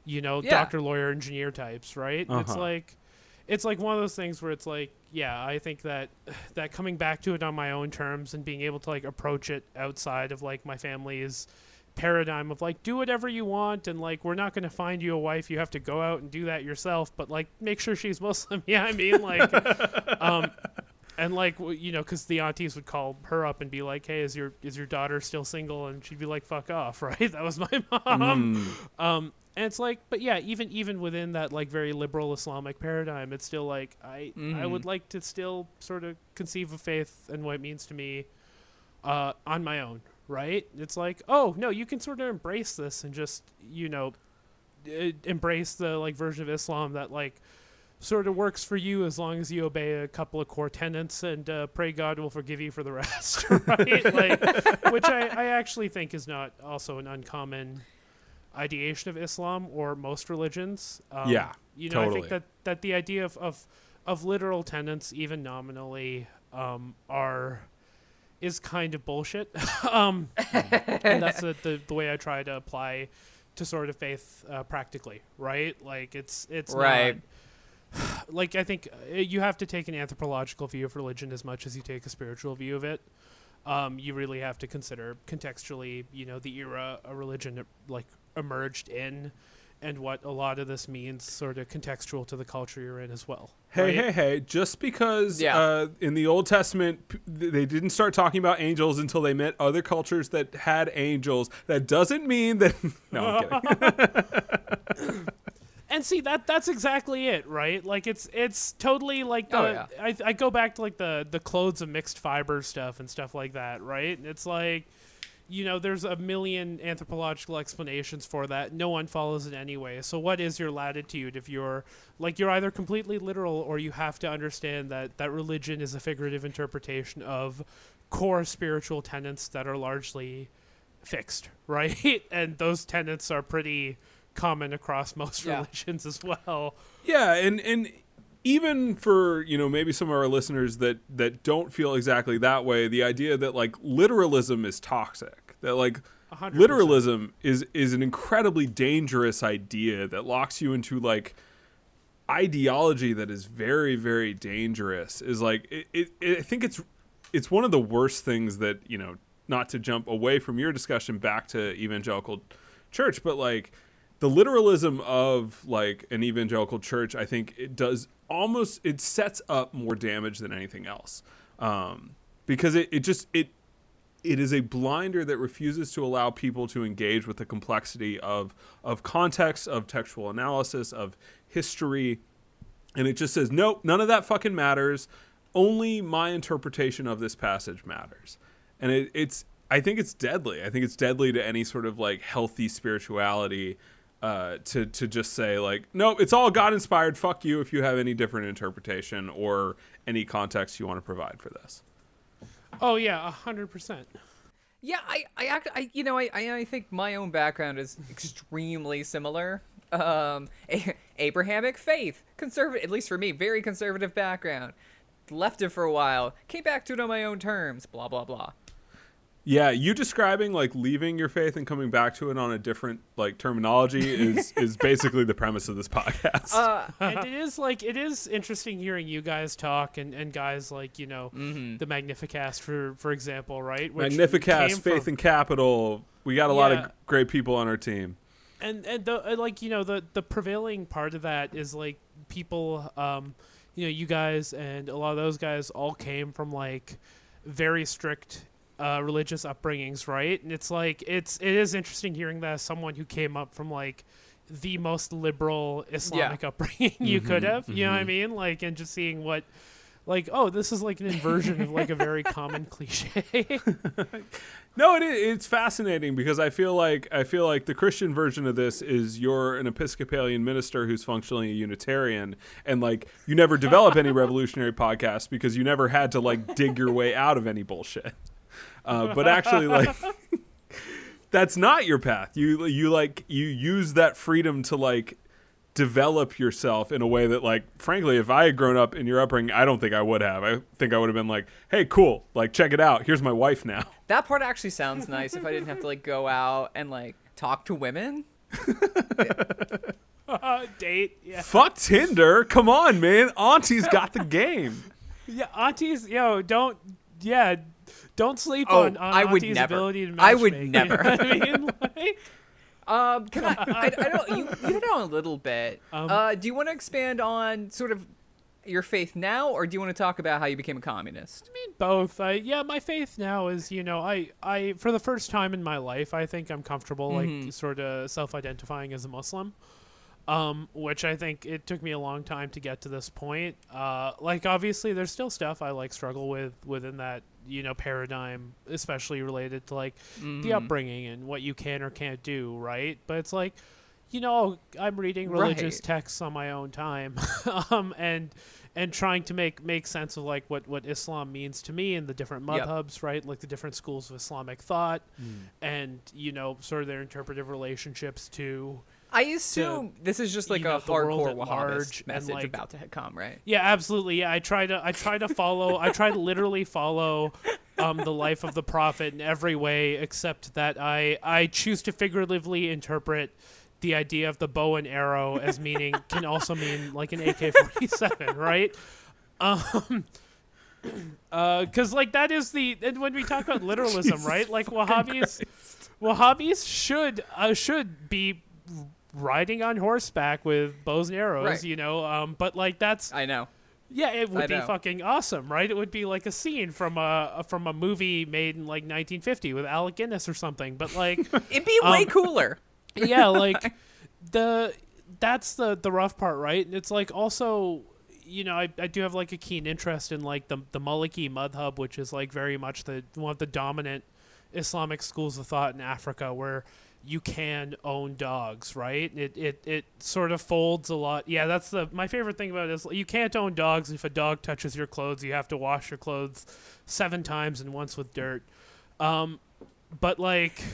you know Yeah. doctor lawyer engineer types right it's Uh-huh. It's like it's like one of those things where it's like yeah i think that that coming back to it on my own terms and being able to like approach it outside of like my family's paradigm of like do whatever you want and like we're not going to find you a wife. You have to go out and do that yourself but like make sure she's muslim. Yeah i mean like um and like you know because the aunties would call her up and be like hey is your is your daughter still single? And she'd be like fuck off right? That was my mom. Mm. um and it's like but yeah even even within that like very liberal islamic paradigm it's still like i i Mhm. would like to still sort of conceive of faith and what it means to me uh on my own right it's like oh no you can sort of embrace this and just you know embrace the like version of Islam that like sort of works for you as long as you obey a couple of core tenets and uh, pray God will forgive you for the rest, right? like, which I, I actually think is not also an uncommon ideation of Islam or most religions. Um, Yeah, you know, I think that that the idea of of, of literal tenets, even nominally, um, are is kind of bullshit. um, and that's the, the the way I try to apply to sort of faith uh, practically, right? Like it's it's Right. not- like I think uh, you have to take an anthropological view of religion as much as you take a spiritual view of it. Um, you really have to consider contextually, you know, the era a religion like emerged in, and what a lot of this means, sort of contextual to the culture you're in as well. Hey, right? hey, hey! Just because Yeah. uh, in the Old Testament they didn't start talking about angels until they met other cultures that had angels, that doesn't mean that. no, I'm kidding. And see that that's exactly it, right? Like it's it's totally like the Oh, yeah. I I go back to like the the clothes of mixed fiber stuff and stuff like that, right? It's like you know, there's a million anthropological explanations for that. No one follows it anyway. So what is your latitude if you're like you're either completely literal or you have to understand that that religion is a figurative interpretation of core spiritual tenets that are largely fixed, right? and those tenets are pretty common across most Yeah. religions as well. Yeah, and and even for you know maybe some of our listeners that that don't feel exactly that way, the idea that like literalism is toxic, that like 100%. literalism is is an incredibly dangerous idea that locks you into like ideology that is very very dangerous is like it, it, it, i think it's it's one of the worst things that you know not to jump away from your discussion back to evangelical church but like the literalism of like an evangelical church i think it does almost it sets up more damage than anything else um because it, it just it it is a blinder that refuses to allow people to engage with the complexity of of context, of textual analysis, of history, and it just says, nope, none of that fucking matters. Only my interpretation of this passage matters, and it, it's I think it's deadly. I think it's deadly to any sort of like healthy spirituality. Uh, to to just say like no, it's all God inspired fuck you if you have any different interpretation or any context you want to provide for this Oh yeah, a hundred percent. Yeah, I, I, act, I, you know, I, I, I think my own background is extremely similar. Um, a- Abrahamic faith, conservative, at least for me, very conservative background. Left it for a while, came back to it on my own terms. Blah blah blah. Yeah, you describing like leaving your faith and coming back to it on a different like terminology is is basically the premise of this podcast. Uh, and it is like it is interesting hearing you guys talk and, and guys like you know Mm-hmm. the Magnificast for for example, right? Which Magnificast, Faith from- and Capital. We got a lot of great people on our team. and and the uh, like you know the the prevailing part of that is like people um you know you guys and a lot of those guys all came from like very strict uh, religious upbringings right? And it's like it's it is interesting hearing that as someone who came up from like the most liberal islamic upbringing you could have you know what i mean? Like and just seeing what like oh this is like an inversion of like a very common cliche. No, it, it's fascinating because I feel like I feel like the Christian version of this is you're an Episcopalian minister who's functionally a Unitarian, and like you never develop any revolutionary podcasts because you never had to like dig your way out of any bullshit. Uh, but actually, like that's not your path. You you like you use that freedom to like develop yourself in a way that like frankly if i had grown up in your upbringing i don't think i would have i think i would have been like hey cool like check it out here's my wife now that part actually sounds nice if I didn't have to like go out and like talk to women. uh, date yeah Fuck Tinder. Come on, man. Auntie's got the game. Yeah, aunties, yo, don't, yeah, don't sleep Oh, on, on I would auntie's never. ability to I would matchmake, you never. know I mean, like, Um, can I? I, I don't. You, you hit on a little bit. Um, uh, do you want to expand on sort of your faith now, or do you want to talk about how you became a communist? I mean, both. I, yeah, my faith now is, you know, I, I, for the first time in my life, I think I'm comfortable, Mhm. like, sort of self-identifying as a Muslim. Um, which I think it took me a long time to get to this point. Uh, like obviously, there's still stuff I like struggle with within that, you know, paradigm, especially related to like the Mhm. upbringing and what you can or can't do, right? But it's like, you know, I'm reading religious Right. texts on my own time, um, and and trying to make make sense of like what what Islam means to me and the different Yep. madhabs, right? Like the different schools of Islamic thought, and you know, sort of their interpretive relationships to. I assume this is just like you a know, the hardcore Wahhabist message like- about to come, right? Yeah, absolutely. Yeah, I try to I try to follow I try to literally follow um, the life of the prophet in every way except that I I choose to figuratively interpret the idea of the bow and arrow as meaning can also mean like an AK-47, right? Um because like that is the and when we talk about literalism, right? Like Wahhabis, Wahhabis should uh, should be riding on horseback with bows and arrows, Right. you know. Um, but like that's I know. yeah, it would I be know. fucking awesome, right? It would be like a scene from a from a movie made in like 1950 with Alec Guinness or something. But like, It'd be way Um, cooler. yeah, like the that's the the rough part, right? It's like also, you know, I, I do have like a keen interest in like the the Maliki Madhab, which is like very much the one of the dominant Islamic schools of thought in Africa, where you can own dogs, right? It it it sort of folds a lot. Yeah, that's the my favorite thing about it is you can't own dogs. If a dog touches your clothes, you have to wash your clothes seven times and once with dirt. Um, but like.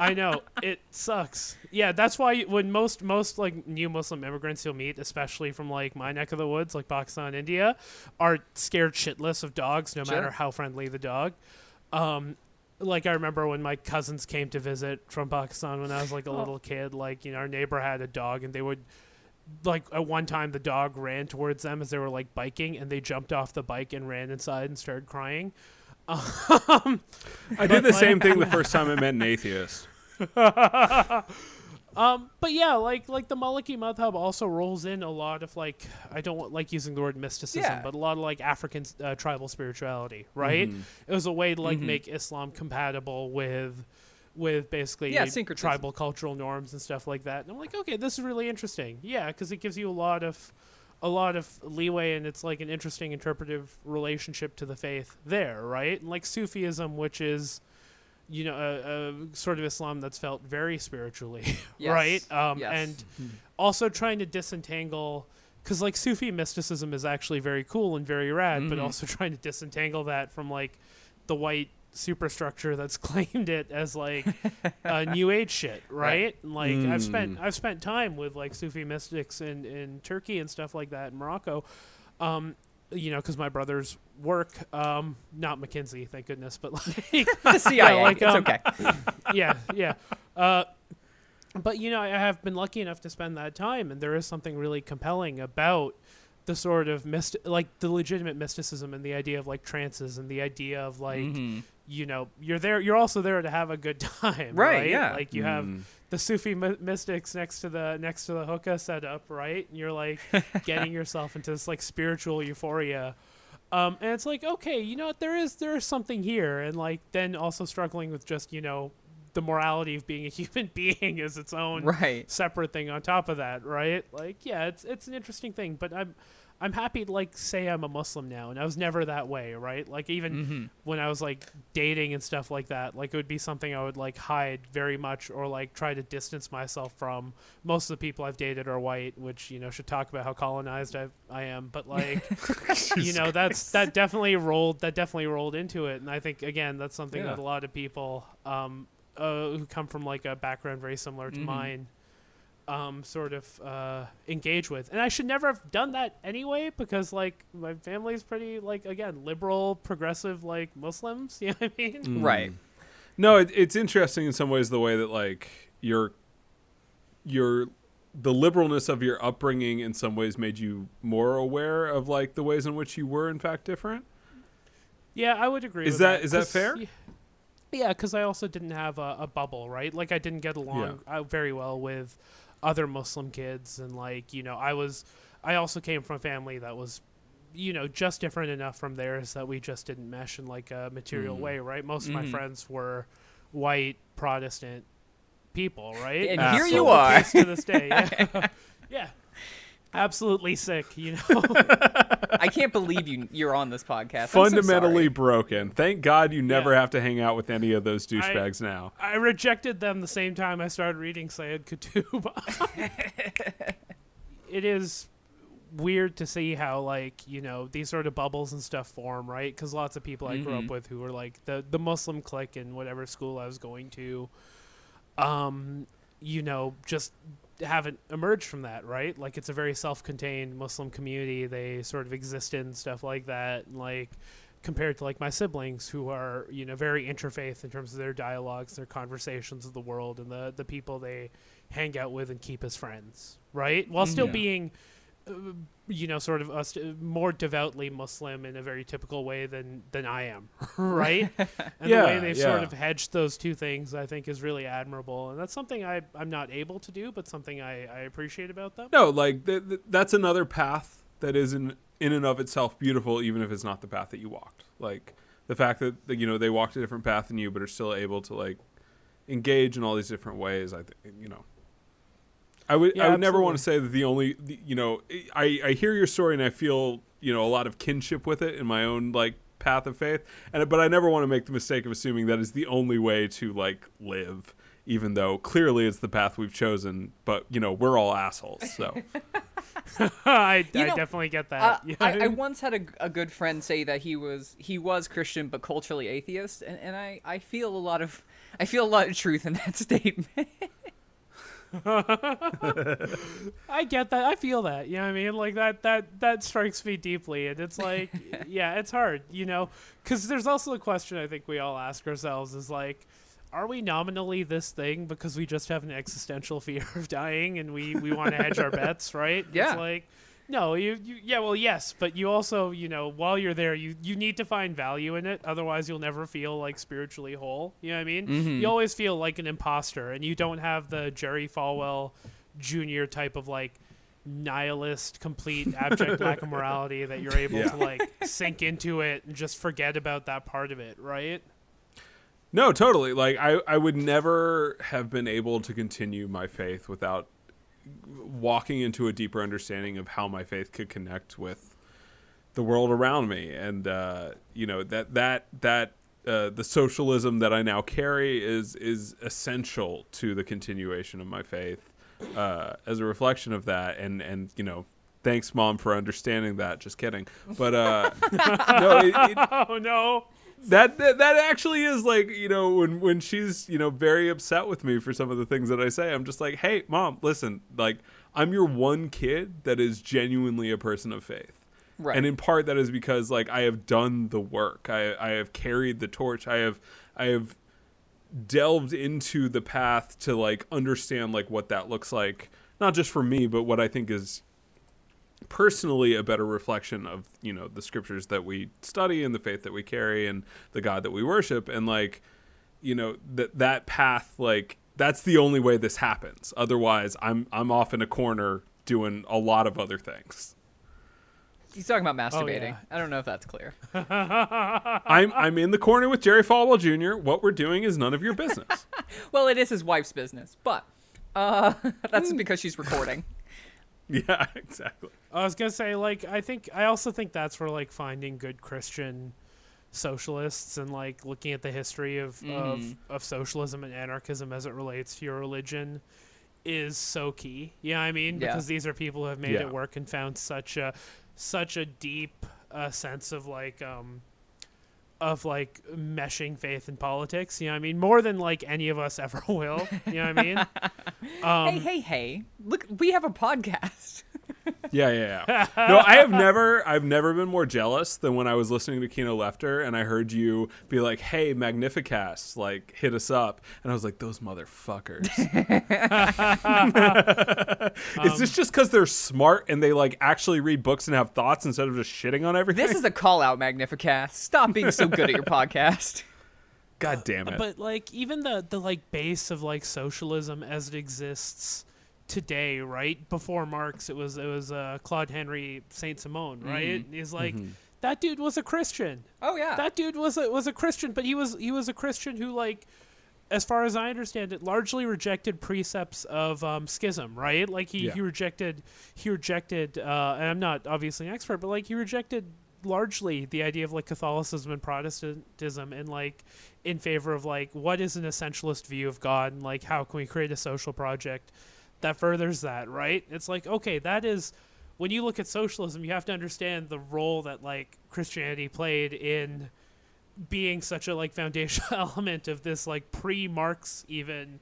I know it sucks. Yeah, that's why when most most like new Muslim immigrants you'll meet, especially from like my neck of the woods, like Pakistan, India, are scared shitless of dogs, no Sure. matter how friendly the dog. Um, like I remember when my cousins came to visit from Pakistan when I was like a Oh. little kid. Like you know, our neighbor had a dog, and they would like at one time the dog ran towards them as they were like biking, and they jumped off the bike and ran inside and started crying. Um, I did the same thing the first time I met an atheist. Um, but yeah, like like the Maliki Madhab also rolls in a lot of like I don't like using the word mysticism, Yeah. but a lot of like African uh, tribal spirituality, right? It was a way to like Mhm. make Islam compatible with with basically Yeah, tribal cultural norms and stuff like that. And I'm like, okay, this is really interesting. Yeah, because it gives you a lot of a lot of leeway and it's like an interesting interpretive relationship to the faith there, right? And like Sufism, which is you know a, a sort of Islam that's felt very spiritually, Yes. right? Um, Yes. And also trying to disentangle because like Sufi mysticism is actually very cool and very rad, but Mhm. also trying to disentangle that from like the white superstructure that's claimed it as like uh, new age shit, right? And like I've spent Mm. I've spent time with like Sufi mystics in in Turkey and stuff like that in Morocco. Um, you know, because my brothers work, um, not McKinsey, thank goodness, but like The CIA. like, it's um, okay. yeah, yeah. Uh, but you know, I have been lucky enough to spend that time, and there is something really compelling about the sort of myst- like the legitimate mysticism and the idea of like trances and the idea of like Mhm. you know you're there you're also there to have a good time Right, right, yeah. like you have Mm. The Sufi mystics next to the next to the hookah set up, right? And you're like getting yourself into this like spiritual euphoria. Um, and it's like, okay, you know what, there is there is something here, and like then also struggling with just you know the morality of being a human being is its own Right. separate thing on top of that, right? Like, yeah, it's it's an interesting thing, but I'm I'm happy to like say I'm a Muslim now, and I was never that way, right? Like even hmm when I was like dating and stuff like that, like it would be something I would like hide very much or like try to distance myself from. Most of the people I've dated are white, which you know should talk about how colonized I I am, but like you know that's that definitely rolled that definitely rolled into it, and I think again that's something Yeah. that a lot of people um uh, who come from like a background very similar to Mhm. mine um, sort of uh, engage with. And I should never have done that anyway because like my family's pretty like again liberal, progressive, like Muslims. You know what I mean? Mm. Right. No, it, it's interesting in some ways the way that like your your the liberalness of your upbringing in some ways made you more aware of like the ways in which you were in fact different. Yeah, I would agree. Is with that is that fair? y- Yeah, because I also didn't have a, a bubble, right? Like I didn't get along uh, very well with other Muslim kids, and like you know, I was, I also came from a family that was, you know, just different enough from theirs that we just didn't mesh in like a material Mm. way, right? Most of my Mhm. friends were white Protestant people, right? And here Still you are. to this day. Yeah. yeah. Absolutely sick, you know. I can't believe you you're on this podcast. I'm so Fundamentally broken. Thank God you never Yeah. have to hang out with any of those douchebags now. I rejected them the same time I started reading Sayyid Qutb. it is weird to see how like you know these sort of bubbles and stuff form, right? Because lots of people I grew up Mhm. with who were like the the Muslim clique in whatever school I was going to, um, you know, just haven't emerged from that, right? Like it's a very self-contained Muslim community. They sort of exist in stuff like that, and, like compared to like my siblings who are you know very interfaith in terms of their dialogues, their conversations of the world, and the the people they hang out with and keep as friends, right? While still Yeah. being you know, sort of us more devoutly Muslim in a very typical way than than I am, right? And Yeah, the way they've sort of hedged those two things, I think, is really admirable, and that's something I I'm not able to do, but something I, I appreciate about them. No, like th- th- that's another path that is in in and of itself beautiful, even if it's not the path that you walked. Like the fact that that, you know they walked a different path than you, but are still able to like engage in all these different ways. I think you know. I would Yeah, I would never want to say that the only the, you know I I hear your story and I feel you know a lot of kinship with it in my own like path of faith and but I never want to make the mistake of assuming that is the only way to like live even though clearly it's the path we've chosen but you know we're all assholes so I, I know, definitely get that. Uh, Yeah. I, I once had a, a good friend say that he was he was Christian but culturally atheist, and, and I, I feel a lot of I feel a lot of truth in that statement. I get that. I feel that. You know what I mean? Like that that that strikes me deeply and it's like yeah, it's hard, you know, cuz there's also a question I think we all ask ourselves is like are we nominally this thing because we just have an existential fear of dying and we we want to hedge our bets, right? Yeah. It's like no, you, you yeah, well yes, but you also, you know, while you're there, you you need to find value in it, otherwise you'll never feel like spiritually whole. You know what I mean? Mhm. You always feel like an imposter and you don't have the Jerry Falwell junior type of like nihilist, complete abject lack of morality that you're able Yeah. to like sink into it and just forget about that part of it, right? No, totally. Like I, I would never have been able to continue my faith without walking into a deeper understanding of how my faith could connect with the world around me, and uh, you know that that that uh, the socialism that I now carry is is essential to the continuation of my faith uh, as a reflection of that, and and you know. Thanks, mom, for understanding that. Just kidding, but uh, no, it, it, Oh no. That, that that actually is like you know when when she's you know very upset with me for some of the things that I say I'm just like hey mom listen like I'm your one kid that is genuinely a person of faith. Right. and in part that is because like I have done the work. I I have carried the torch. I have I have delved into the path to like understand like what that looks like not just for me but what I think is personally a better reflection of you know the scriptures that we study and the faith that we carry and the god that we worship and like you know that that path like that's the only way this happens otherwise i'm i'm off in a corner doing a lot of other things He's talking about masturbating. yeah. I don't know if that's clear. i'm i'm in the corner with jerry falwell jr what we're doing is none of your business Well, it is his wife's business, but uh, that's because she's recording. yeah exactly I was gonna say, like, I think I also think that's where like finding good Christian socialists and like looking at the history of of, Mhm. of socialism and anarchism as it relates to your religion is so key. You know I mean? Yeah. Because these are people who have made Yeah. it work and found such a such a deep uh, sense of like um of like meshing faith and politics. You know what I mean? More than like any of us ever will. You know what I mean? Um, hey, hey, hey! Look, we have a podcast. Yeah, yeah, yeah. No, I have never, I've never been more jealous than when I was listening to Kino Lefter and I heard you be like, "Hey, Magnificast, like, hit us up," and I was like, "Those motherfuckers." Is this um, just because they're smart and they like actually read books and have thoughts instead of just shitting on everything? This is a call out, Magnificast. Stop being so good at your podcast. God damn it! but like even the the like base of like socialism as it exists today right before marx it was it was uh claude henry saint simon right he's like that dude was a christian Oh yeah. that dude was a was a christian but he was he was a christian who like as far as I understand it, largely rejected precepts of um, schism, right? Like he, Yeah. he rejected he rejected, uh, and I'm not obviously an expert, but like he rejected largely the idea of like Catholicism and Protestantism, and like in favor of like what is an essentialist view of God, and like how can we create a social project that furthers that, right? It's like okay, that is when you look at socialism, you have to understand the role that like Christianity played in being such a like foundational element of this like pre-Marx even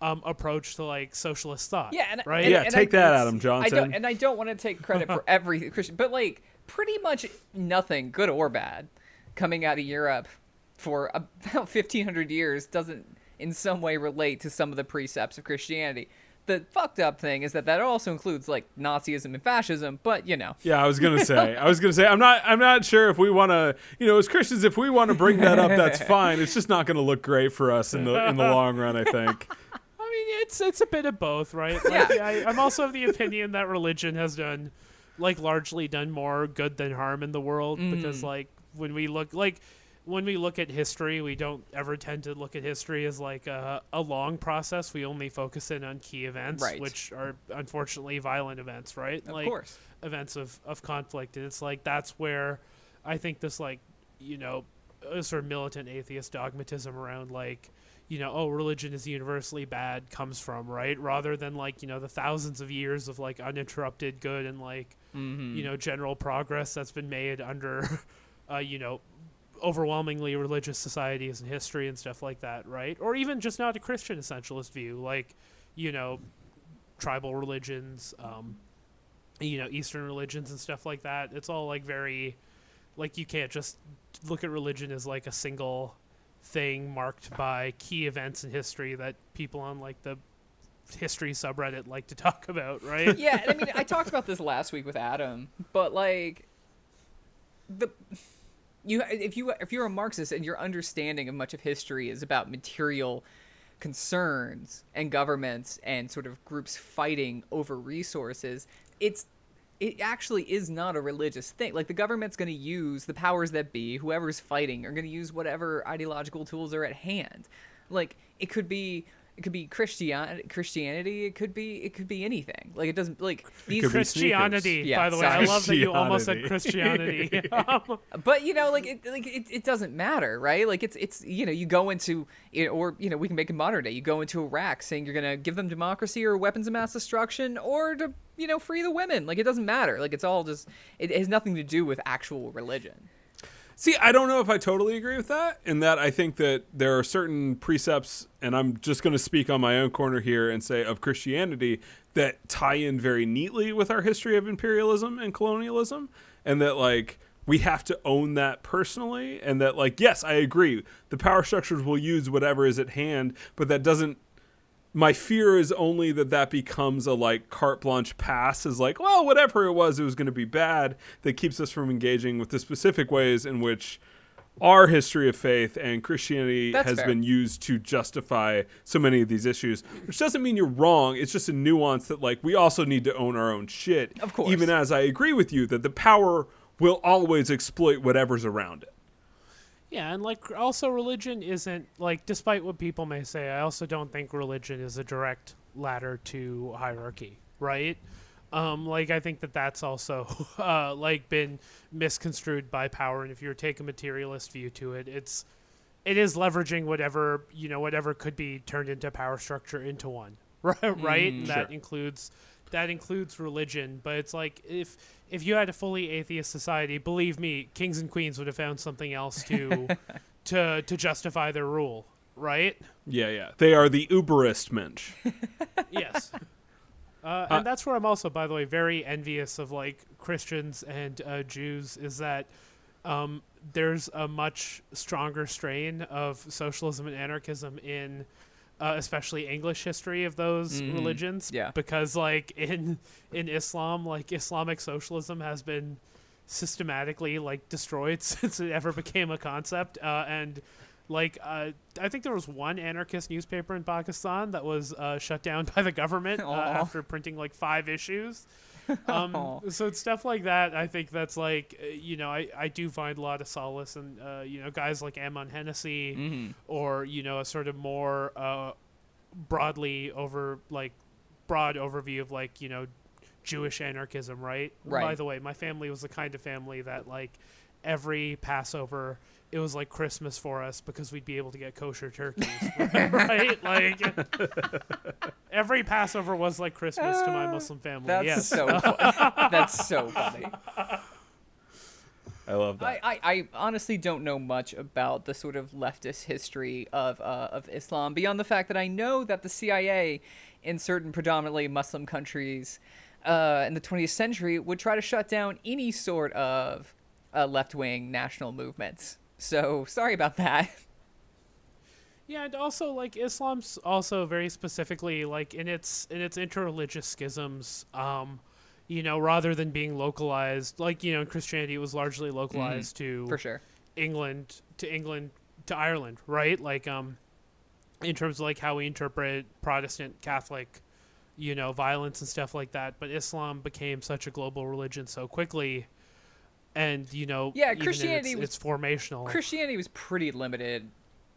um, approach to like socialist thought. Yeah, and, right. and- Yeah, and take I, that, it's- Adam I Johnson. don't, and I don't want to take credit for every Christian, but like pretty much nothing, good or bad, coming out of Europe for about fifteen hundred years doesn't in some way relate to some of the precepts of Christianity. The fucked up thing is that that also includes like Nazism and fascism, but you know, Yeah, I was gonna say. I was gonna say. I'm not. I'm not sure if we want to. You know, as Christians, if we want to bring that up, that's fine. It's just not going to look great for us in the in the long run. I think. I mean, it's it's a bit of both, right? Like, I, I'm also of the opinion that religion has done, like, largely done more good than harm in the world Mm. because, like, when we look like when we look at history, we don't ever tend to look at history as like a, a long process. We only focus in on key events, Right. which are unfortunately violent events, right? of like, course, events of, of conflict and it's like that's where i think this like you know uh, sort of militant atheist dogmatism around like you know oh religion is universally bad comes from right rather than like you know the thousands of years of like uninterrupted good and like mm-hmm. you know general progress that's been made under uh, you know overwhelmingly religious societies and history and stuff like that right? Or even just not a christian essentialist view like you know tribal religions um, you know eastern religions and stuff like that. It's all like very like you can't just look at religion as like a single thing marked by key events in history that people on like the history subreddit like to talk about right? Yeah, I mean, I talked about this last week with Adam, but like the you if you if you're a Marxist and your understanding of much of history is about material concerns and governments and sort of groups fighting over resources, it's it actually is not a religious thing. Like the government's going to use the powers that be, whoever's fighting, are going to use whatever ideological tools are at hand. Like it could be it could be Christian Christianity. It could be it could be anything. Like it doesn't like these. be Christianity, Yeah, by the way. I love that you almost said Christianity. But you know, like it, like it, it doesn't matter, right? Like it's it's you know you go into you or you know we can make it modern day. You go into Iraq saying you're gonna give them democracy or weapons of mass destruction or to you know free the women. Like it doesn't matter. Like it's all just it has nothing to do with actual religion. See, I don't know if I totally agree with that. In that, I think that there are certain precepts, and I'm just going to speak on my own corner here and say of Christianity that tie in very neatly with our history of imperialism and colonialism, and that like we have to own that personally, and that like yes, I agree, the power structures will use whatever is at hand, but that doesn't my fear is only that that becomes a like carte blanche pass is like well whatever it was it was going to be bad that keeps us from engaging with the specific ways in which our history of faith and christianity That's has fair. been used to justify so many of these issues which doesn't mean you're wrong it's just a nuance that like we also need to own our own shit Of course. even as i agree with you that the power will always exploit whatever's around it yeah, and like also religion isn't like despite what people may say, I also don't think religion is a direct ladder to hierarchy, right? Um, like I think that that's also uh, like been misconstrued by power, and if you take a materialist view to it, it's it is leveraging whatever you know whatever could be turned into power structure into one, right? right? And that includes that includes religion, but it's like if if you had a fully atheist society, believe me, kings and queens would have found something else to to to justify their rule, right? yeah yeah they are the uberist mensch yes. Uh, and that's where I'm also, by the way, very envious of like Christians and uh, Jews is that um, there's a much stronger strain of socialism and anarchism in, uh, especially English history of those Mhm. religions. Yeah. Because like in in Islam, like Islamic socialism has been systematically like destroyed since it ever became a concept, uh, and like uh, I think there was one anarchist newspaper in Pakistan that was uh, shut down by the government uh, after printing like five issues. um, so stuff like that, I think that's like, uh, you know, I, I do find a lot of solace in, uh, you know, guys like Ammon Hennacy Mm-hmm. or, you know, a sort of more uh, broadly over, like, broad overview of, like, you know, Jewish anarchism, right? right? By the way, my family was the kind of family that, like, every Passover, it was like Christmas for us because we'd be able to get kosher turkeys, right? Like every Passover was like Christmas to my Muslim family. That's yes. so funny. That's so funny. I love I, that. I, I honestly don't know much about the sort of leftist history of uh, of Islam beyond the fact that I know that the CIA in certain predominantly Muslim countries uh, in the 20th century would try to shut down any sort of uh, left wing national movements. So sorry about that. Yeah, and also like Islam's also very specifically like in its in its interreligious schisms, um, you know, rather than being localized, like you know, in Christianity it was largely localized to For sure. England to England to Ireland, right? Like um in terms of like how we interpret Protestant Catholic, you know, violence and stuff like that. But Islam became such a global religion so quickly and you know Yeah, Christianity its, was- its formational Christianity was pretty limited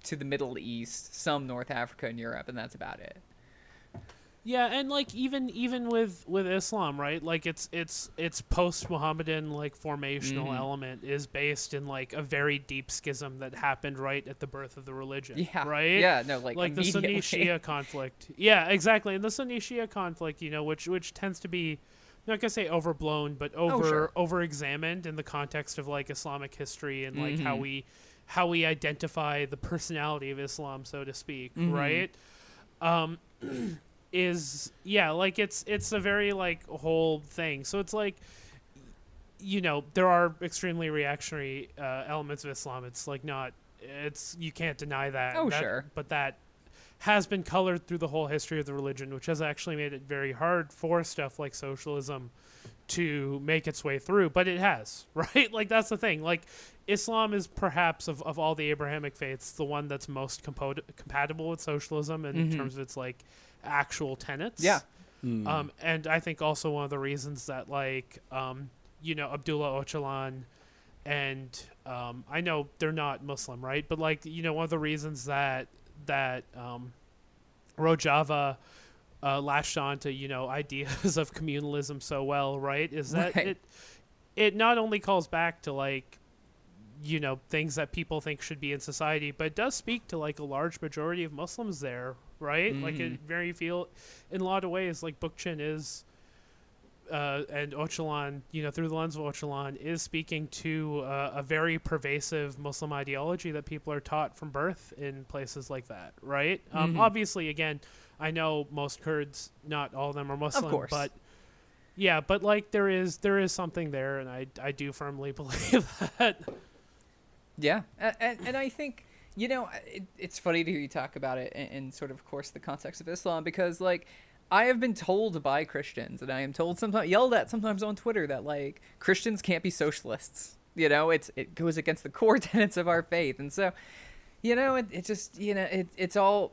to the Middle East, some North Africa and Europe, and that's about it. Yeah, and like even even with with Islam, right? Like it's it's it's post Muhammadan like formational Mhm. element is based in like a very deep schism that happened right at the birth of the religion. Yeah. Right? Yeah, no, like, like the sunni shia conflict. Yeah, exactly. And the Sunni Shia conflict, you know, which which tends to be not gonna say overblown, but over Oh, sure. over examined in the context of like Islamic history and like how Mhm. we how we identify the personality of Islam, so to speak, Mhm. right? Um is yeah, like it's it's a very like whole thing. So it's like you know, there are extremely reactionary uh, elements of Islam. It's like not it's you can't deny that. Oh, That- sure. But that has been colored through the whole history of the religion, which has actually made it very hard for stuff like socialism to make its way through. But it has, right? Like that's the thing. Like Islam is perhaps of, of all the Abrahamic faiths the one that's most compo- compatible with socialism in Mhm. terms of its like actual tenets. Yeah. Hmm. Um, and I think also one of the reasons that like um, you know Abdullah Öcalan and um, I know they're not Muslim, right? But like you know one of the reasons that that um, Rojava uh, latched on to you know ideas of communalism so well, right? Is that Right. it? It not only calls back to like you know things that people think should be in society, but it does speak to like a large majority of Muslims there, right? Like it Mhm. very feel in a lot of ways like Bookchin is. Uh, and Öcalan, you know, through the lens of Öcalan, is speaking to uh, a very pervasive Muslim ideology that people are taught from birth in places like that, right? Um, Mhm. Obviously, again, I know most Kurds, not all of them are Muslim, course. but yeah, but like there is there is something there, and I I do firmly believe that. Yeah, and, and, and I think you know it, it's funny to hear you talk about it in, in sort of, of course, the context of Islam because like I have been told by Christians, and I am told sometimes yelled at sometimes on Twitter that like Christians can't be socialists. You know, it's it goes against the core tenets of our faith, and so you know it, it just you know it, it's all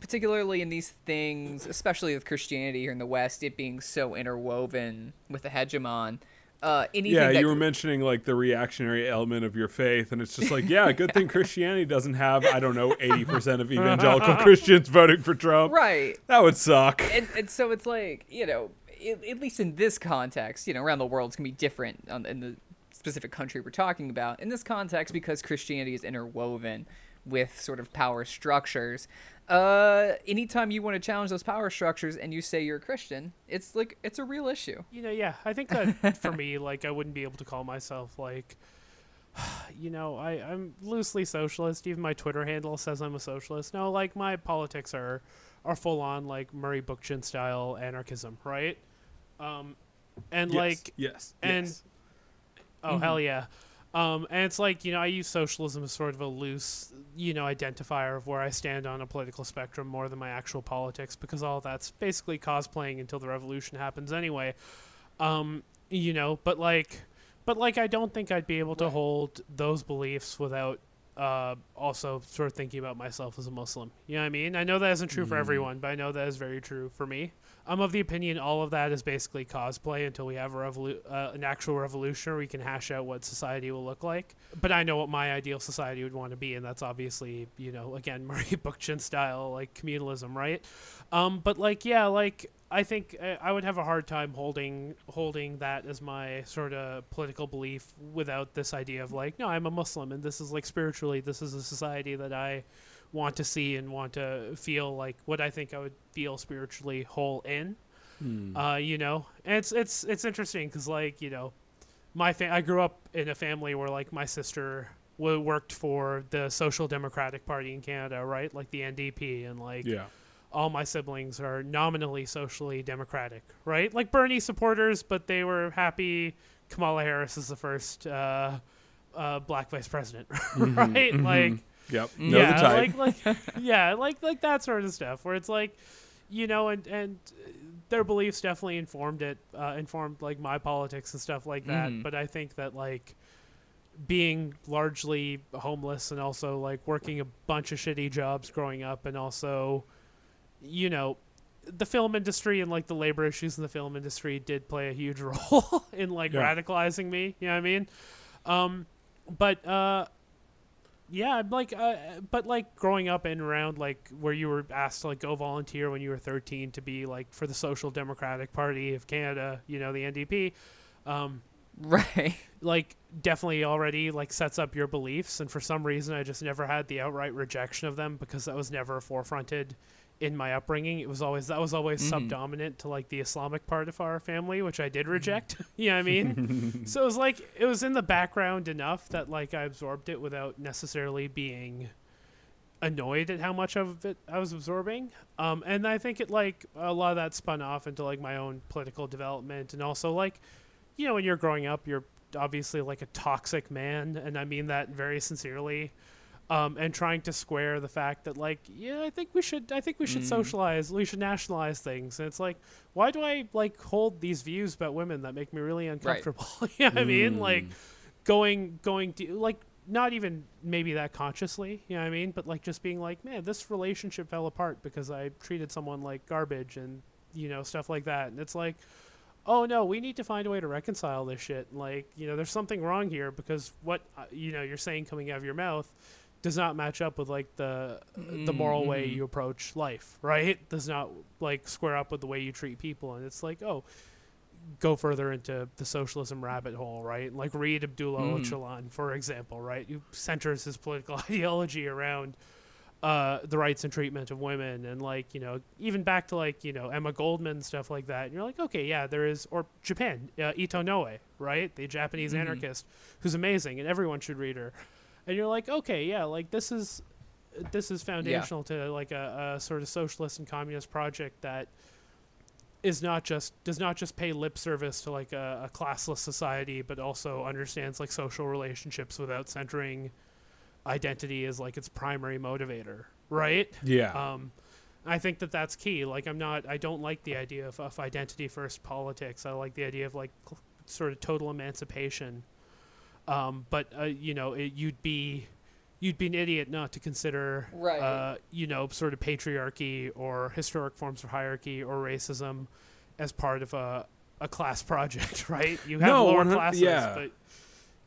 particularly in these things, especially with Christianity here in the West, it being so interwoven with the hegemon. Uh, anything yeah, that you were mentioning like the reactionary element of your faith, and it's just like, yeah, good thing Christianity doesn't have, I don't know, eighty percent of evangelical Christians voting for Trump. right. That would suck. and, and so it's like you know at, at least in this context you know around the world it's gonna be different on, in the specific country we're talking about in this context because christianity is interwoven with sort of power structures uh anytime you want to challenge those power structures and you say you're a christian it's like it's a real issue You know, yeah, I think that for me, like, I wouldn't be able to call myself like, you know, I I'm loosely socialist. Even my Twitter handle says I'm a socialist. No, like my politics are are full on like Murray Bookchin style anarchism, right? Um, and Yes, like yes, and- yes. Oh hell yeah. Um, and it's like you know I use socialism as sort of a loose you know identifier of where I stand on a political spectrum more than my actual politics because all that's basically cosplaying until the revolution happens anyway. Um, you know, but like, but like I don't think I'd be able to hold those beliefs without uh, also sort of thinking about myself as a Muslim. You know what I mean? I know that isn't true for Mm. everyone, but I know that is very true for me. I'm of the opinion all of that is basically cosplay until we have a revolu- uh, an actual revolution where we can hash out what society will look like. But I know what my ideal society would want to be, and that's obviously, you know, again, Murray Bookchin style, like communalism, right? Um, but like, yeah, like I think uh, I would have a hard time holding holding that as my sort of political belief without this idea of like, no, I'm a Muslim, and this is like spiritually, this is a society that I want to see and want to feel like what I think I would feel spiritually whole in. Hmm. Uh, you know, and it's it's it's interesting because like you know, my fa- I grew up in a family where like my sister w- worked for the Social Democratic Party in Canada, right? Like the NDP, and like yeah. all my siblings are nominally socially democratic, right? Like Bernie supporters, but they were happy Kamala Harris is the first uh, uh, black vice president, right? Like Yep. Know the yeah, like like yeah, like like that sort of stuff where it's like, you know, and and their beliefs definitely informed it, uh, informed like my politics and stuff like that. Mhm. But I think that like being largely homeless and also like working a bunch of shitty jobs growing up and also, you know. The film industry and like the labor issues in the film industry did play a huge role in like Yeah. radicalizing me. You know what I mean? Um, but uh, yeah, like, uh, but like growing up and around like where you were asked to like go volunteer when you were 13 to be like for the Social Democratic Party of Canada, you know, the NDP, um, Right. like definitely already like sets up your beliefs. And for some reason, I just never had the outright rejection of them because that was never forefronted in my upbringing. It was always that was always Mhm. subdominant to like the Islamic part of our family, which I did reject. you know what I mean? so it was like it was in the background enough that like I absorbed it without necessarily being annoyed at how much of it I was absorbing. Um, and I think it like a lot of that spun off into like my own political development and also like you know when you're growing up you're obviously like a toxic man and I mean that very sincerely. Um, and trying to square the fact that like yeah I think we should I think we should Mm. socialize we should nationalize things. And it's like why do I like hold these views about women that make me really uncomfortable? You know what I mean? Like Mm. going going to like not even maybe that consciously you know what i mean? But like just being like man this relationship fell apart because i treated someone like garbage and you know stuff like that. And it's like oh no we need to find a way to reconcile this shit. Like you know there's something wrong here because what uh, you know you're saying coming out of your mouth does not match up with like the the moral way Mhm. you approach life right does not like square up with the way you treat people and it's like oh go further into the socialism rabbit hole, right? Like read Abdullah Mm. Öcalan, for example, right? Who centers his political ideology around uh, the rights and treatment of women, and like you know, even back to like you know Emma Goldman stuff like that. And you're like, okay, yeah, there is, or Japan, uh, Ito Noe, right? The Japanese Mhm. anarchist who's amazing, and everyone should read her. And you're like, okay, yeah, like this is this is foundational to like a, a sort of socialist and communist project that is not just does not just pay lip service to like a, a classless society, but also understands like social relationships without centering identity as like its primary motivator, right? Yeah. Um, I think that that's key. Like, I'm not, I don't like the idea of, of identity first politics. I like the idea of like cl- sort of total emancipation. Um, but uh, you know, it, you'd be, you'd be an idiot not to consider, Right. uh, you know, sort of patriarchy or historic forms of hierarchy or racism as part of a, a class project, right? You have No, lower classes, yeah. but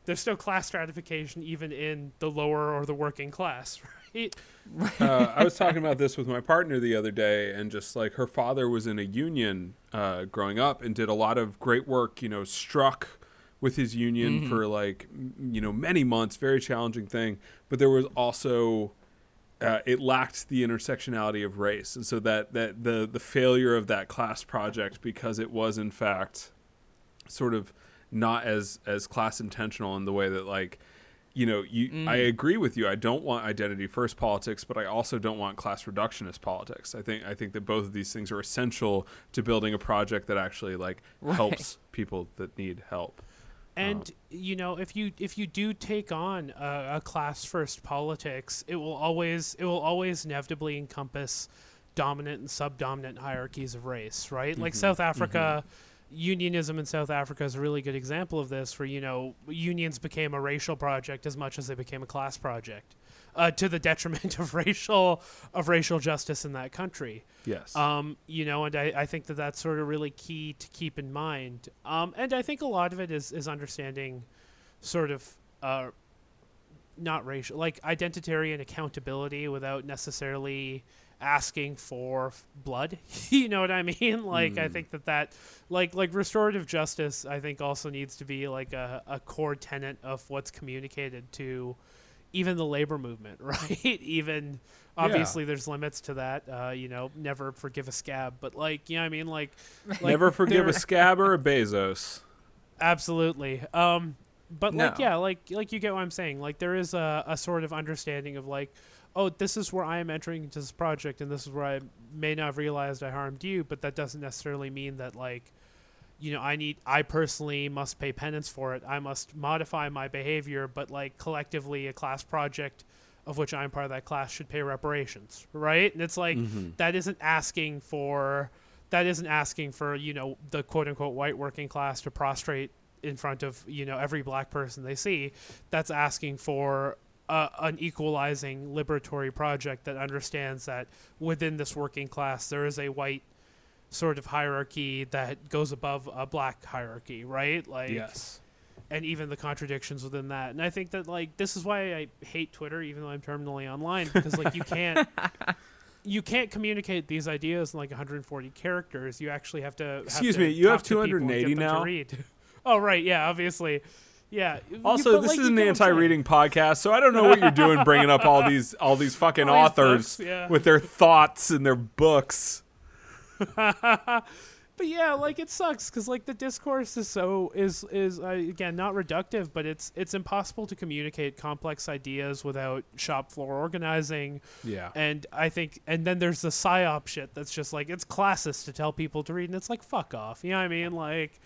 there's still class stratification even in the lower or the working class, right? uh, I was talking about this with my partner the other day, and just like her father was in a union uh, growing up and did a lot of great work, you know, struck with his union Mhm. for like, you know, many months, very challenging thing. But there was also, uh, it lacked the intersectionality of race. And so that, that the, the failure of that class project, because it was in fact sort of not as, as class intentional in the way that like, you know, you I Mm. agree with you. I don't want identity first politics, but I also don't want class reductionist politics. I think I think that both of these things are essential to building a project that actually like Right. helps people that need help. And you know, if you if you do take on a, a class first politics, it will always it will always inevitably encompass dominant and subdominant hierarchies of race, right? Like Mhm, South Africa unionism in South Africa is a really good example of this, where you know unions became a racial project as much as they became a class project, uh, to the detriment of racial of racial justice in that country. Yes. Um, you know, and I, I think that that's sort of really key to keep in mind. Um, and I think a lot of it is is understanding, sort of, uh, not racial, like identitarian accountability without necessarily asking for blood. you know what I mean? Like I Mm. think that that like like restorative justice I think also needs to be like a, a core tenet of what's communicated to even the labor movement, right? even obviously there's limits to that. Uh, you know, never forgive a scab, but like, you know what I mean? Like, like Never forgive a scab or a Bezos. Absolutely. Um, but like, yeah, like like you get what I'm saying. Like there is a, a sort of understanding of like, oh, this is where I am entering into this project, and this is where I may not have realized I harmed you, but that doesn't necessarily mean that like, you know, I need I personally must pay penance for it. I must modify my behavior, but like collectively, a class project of which I'm part of that class should pay reparations, right? And it's like Mhm. that isn't asking for that isn't asking for you know the quote unquote white working class to prostrate in front of you know every black person they see that's asking for a, an equalizing liberatory project that understands that within this working class there is a white sort of hierarchy that goes above a black hierarchy right like yes. and even the contradictions within that. And I think that like this is why I hate Twitter, even though I'm terminally online, because like you can't you can't communicate these ideas in like 140 characters. You actually have to. have Excuse to me, you have talk to people and get 280 them to now? read. oh right, yeah, obviously, yeah. Also, this like, is an get what I'm saying. anti-reading podcast, so I don't know what you're doing bringing up all these all these fucking All these authors books, yeah. with their thoughts and their books. but yeah, like it sucks because like the discourse is so is is uh, again not reductive, but it's it's impossible to communicate complex ideas without shop floor organizing. Yeah. And I think, and then there's the psyop shit that's just like it's classist to tell people to read, and it's like fuck off. You know what I mean? Like,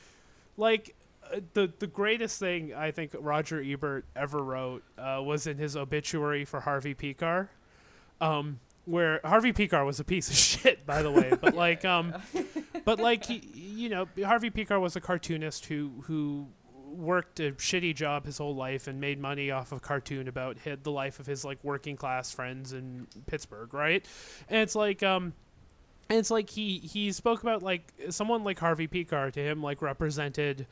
like uh, the the greatest thing I think Roger Ebert ever wrote uh, was in his obituary for Harvey Pekar, um, where Harvey Pekar was a piece of shit, by the way. But like, um, but like he, you know, Harvey Pekar was a cartoonist who who worked a shitty job his whole life and made money off of cartoon about hi the life of his like working class friends in Pittsburgh, right? And it's like um and it's like he he spoke about like someone like Harvey Pekar to him like represented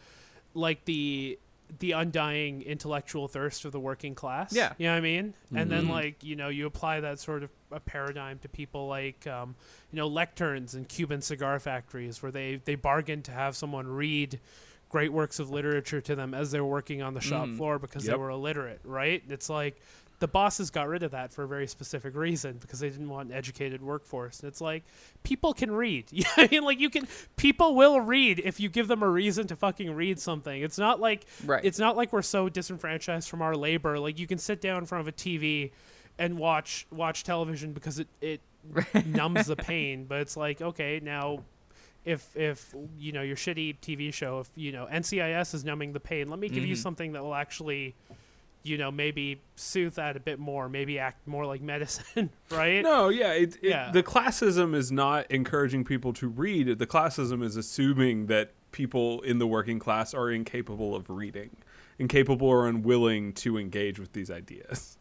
like the the undying intellectual thirst of the working class. Yeah. You know what I mean? And then Mhm. like, you know, you apply that sort of a paradigm to people like um, you know, lecterns and Cuban cigar factories where they they bargain to have someone read great works of literature to them as they're working on the shop Mm. floor because Yep. they were illiterate, right? It's like the bosses got rid of that for a very specific reason because they didn't want an educated workforce. And it's like people can read. You I mean, like you can people will read if you give them a reason to fucking read something. It's not like Right. it's not like we're so disenfranchised from our labor. Like you can sit down in front of a TV and watch watch television because it it numbs the pain. But it's like okay now. If if you know your shitty TV show, if you know NCIS is numbing the pain, let me give you Mhm. something that will actually, you know, maybe soothe that a bit more, maybe act more like medicine, right? No, yeah, it, it, Yeah. the classism is not encouraging people to read. The classism is assuming that people in the working class are incapable of reading, incapable or unwilling to engage with these ideas.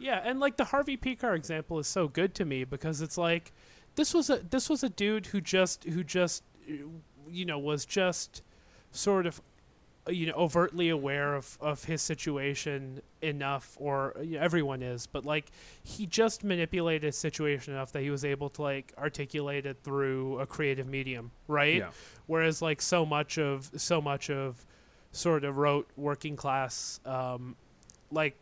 Yeah, and like the Harvey Pekar example is so good to me because it's like this was a this was a dude who just who just you know was just sort of you know overtly aware of of his situation enough or uh, yeah, everyone is but like he just manipulated his situation enough that he was able to like articulate it through a creative medium right Yeah. whereas like so much of so much of sort of rote working class um like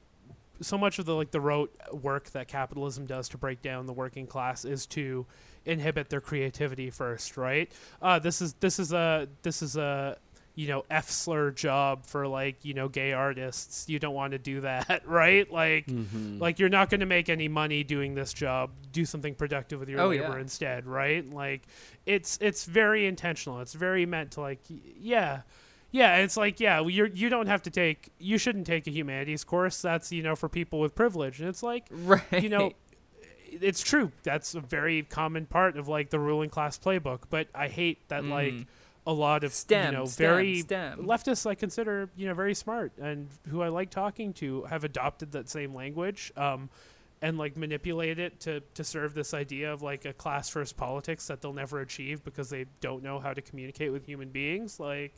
so much of the like the rote work that capitalism does to break down the working class is to inhibit their creativity first right uh this is this is a this is a you know f slur job for like you know gay artists. You don't want to do that right? Like Mm-hmm. like you're not going to make any money doing this job. Do something productive with your Oh, labor yeah. instead right? Like it's it's very intentional. It's very meant to like yeah. Yeah it's like yeah you're you don't have to take you shouldn't take a humanities course. That's you know for people with privilege. And it's like right. you know it's true. That's a very common part of like the ruling class playbook. But i hate that like Mm. A lot of STEM, you know STEM, very STEM. leftists I consider you know very smart and who I like talking to have adopted that same language um, and like manipulate it to to serve this idea of like a class first politics that they'll never achieve because they don't know how to communicate with human beings like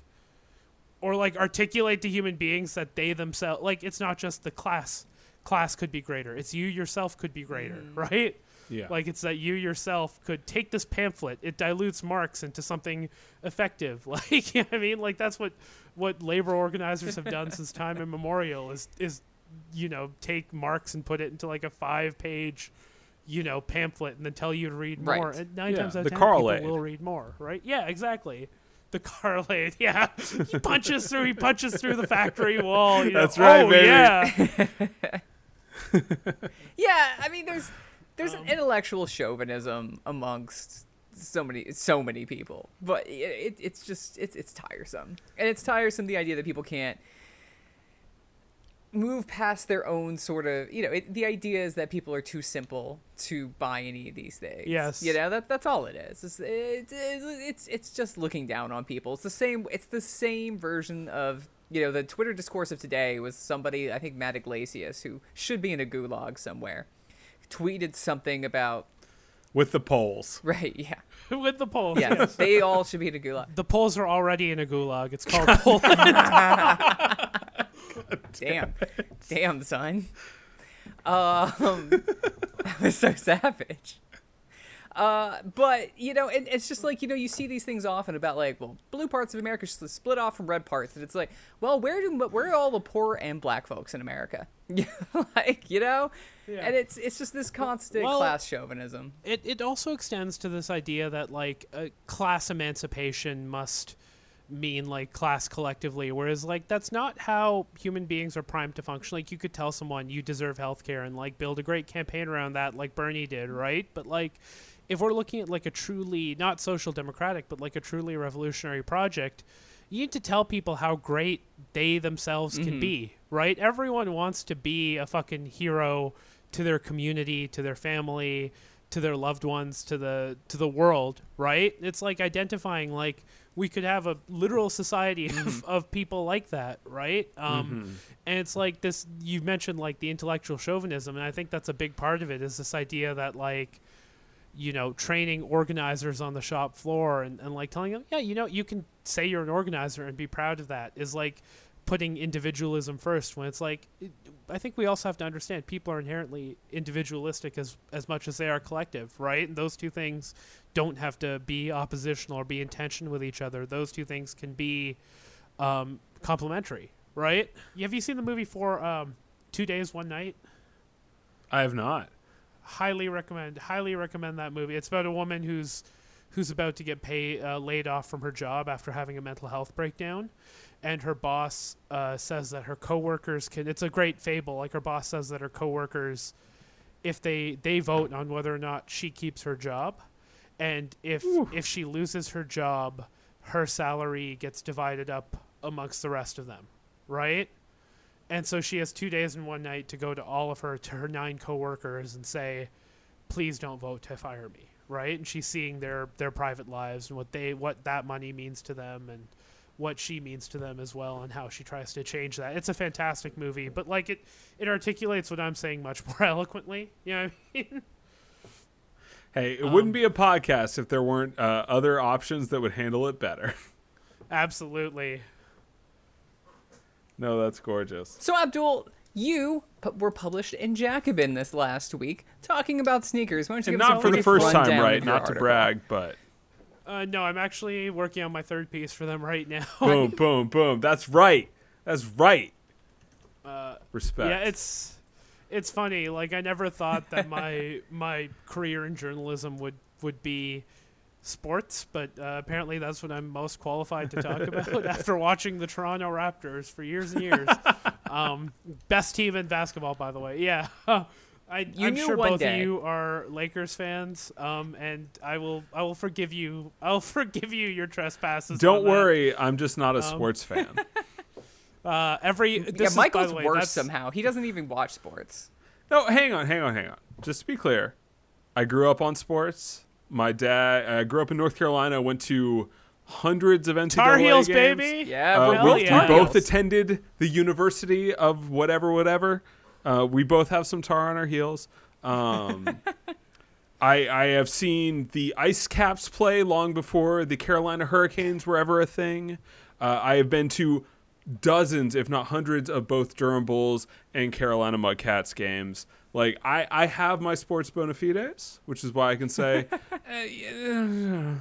or like articulate to human beings that they themselves like it's not just the class. Class could be greater. It's you yourself could be greater right Yeah. like it's that you yourself could take this pamphlet. It dilutes Marx into something effective. Like you know what I mean, like that's what what labor organizers have done since time immemorial. Is is you know take Marx and put it into like a five page you know pamphlet and then tell you to read Right. more. And nine Yeah, times out the of ten, Carl people will read more. Right? Yeah, exactly. The Carlade, yeah. He punches through. He punches through the factory wall. You know? That's right, oh, baby. Yeah. Yeah, I mean, there's there's Um, an intellectual chauvinism amongst so many so many people, but it, it, it's just it's it's tiresome, and it's tiresome the idea that people can't move past their own sort of you know it, the idea is that people are too simple to buy any of these things. Yes. you know that that's all it is. It's, it's it's it's just looking down on people. It's the same it's the same version of you know the twitter discourse of today was somebody i think matt yglesias who should be in a gulag somewhere tweeted something about With the polls. right yeah With the polls. yeah they all should be in a gulag The Poles are already in a gulag. It's called Poland. damn damn son um that was so savage uh but you know and it's just like you know you see these things often about like well blue parts of america s- split off from red parts and it's like well where do where are all the poor and black folks in america like you know Yeah. and it's it's just this constant Well- class chauvinism. it it also extends to this idea that like uh, class emancipation must mean like class collectively whereas like that's not how human beings are primed to function. Like you could tell someone you deserve health care and like build a great campaign around that like bernie did right? But like if we're looking at like a truly not social democratic but like a truly revolutionary project you need to tell people how great they themselves can be right? Everyone wants to be a fucking hero to their community to their family to their loved ones to the to the world right? It's like identifying like we could have a literal society of, of people like that right? Um and it's like this you mentioned like the intellectual chauvinism and i think that's a big part of it is this idea that like you know training organizers on the shop floor and, and like telling them yeah you know you can say you're an organizer and be proud of that is like putting individualism first when it's like i think we also have to understand people are inherently individualistic as as much as they are collective right? And those two things don't have to be oppositional or be in tension with each other. Those two things can be um, complementary right? Have you seen the movie for um, two days one night? I have not. highly recommend highly recommend that movie. It's about a woman who's who's about to get pay uh, laid off from her job after having a mental health breakdown. And her boss uh, says that her coworkers can it's a great fable. Like her boss says that her coworkers if they they vote on whether or not she keeps her job. And if if she loses her job her salary gets divided up amongst the rest of them. Right? And so she has two days and one night to go to all of her to her nine coworkers and say, "Please don't vote to fire me." Right? And she's seeing their their private lives and what they what that money means to them and what she means to them as well and how she tries to change that. It's a fantastic movie, but like it it articulates what I'm saying much more eloquently. You know what I mean? Hey, it Um, wouldn't be a podcast if there weren't uh, other options that would handle it better. Absolutely. no, that's gorgeous. So, Abdul, you pu- were published in Jacobin this last week talking about sneakers. Why don't you And give us not a for the first time, right? Not to article? brag, but Uh, no, I'm actually working on my third piece for them right now. boom, boom, boom. That's right. That's right. Uh, Respect. Yeah, it's it's funny. Like I never thought that my my career in journalism would would be sports, but uh, apparently that's what I'm most qualified to talk about after watching the Toronto Raptors for years and years. um, best team in basketball, by the way. Yeah. I, You I'm knew sure one both day. of you are Lakers fans, um, and I will I will forgive you. I'll forgive you your trespasses. Don't worry, I'm just not a Um, sports fan. Uh, every this yeah, is, Michael's by way, worse somehow. He doesn't even watch sports. No, hang on, hang on, hang on. Just to be clear, I grew up on sports. My dad, I grew up in North Carolina, went to hundreds of NCAA Tar Heels, games. baby. Yeah, Uh, we're we, both we both attended the University of whatever, whatever. Uh, we both have some tar on our heels. Um, I I have seen the Ice Caps play long before the Carolina Hurricanes were ever a thing. Uh, I have been to dozens, if not hundreds, of both Durham Bulls and Carolina Mudcats games. Like I, I have my sports bona fides, which is why I can say, uh, yeah,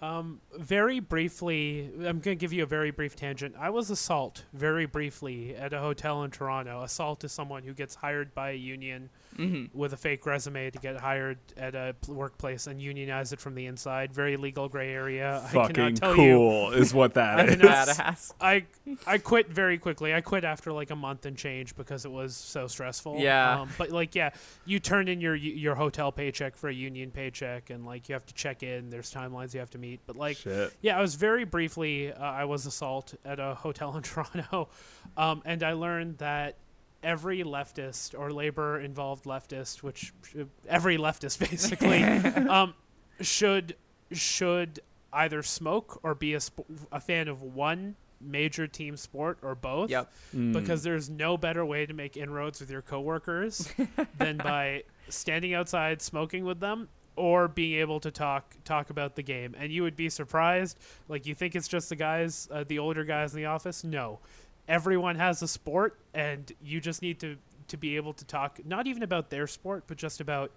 Um, very briefly, I'm going to give you a very brief tangent. I was a salt very briefly at a hotel in Toronto. A salt is someone who gets hired by a union Mm-hmm. with a fake resume to get hired at a pl- workplace and unionize it from the inside. Very legal gray area. Fucking cannot tell you. cool is what that I is. Badass. I I quit very quickly. I quit after like a month and change because it was so stressful. Yeah. Um, but like yeah, you turn in your your hotel paycheck for a union paycheck, and like you have to check in. There's timelines you have to meet. But like Shit. yeah, I was very briefly. Uh, I was a salt at a hotel in Toronto, um, and I learned that every leftist or labor involved leftist, which every leftist basically, um, should should either smoke or be a, sp- a fan of one major team sport or both Yep. Mm. because there's no better way to make inroads with your coworkers than by standing outside smoking with them or being able to talk talk about the game and you would be surprised like you think it's just the guys uh, the older guys in the office no everyone has a sport and you just need to to be able to talk not even about their sport but just about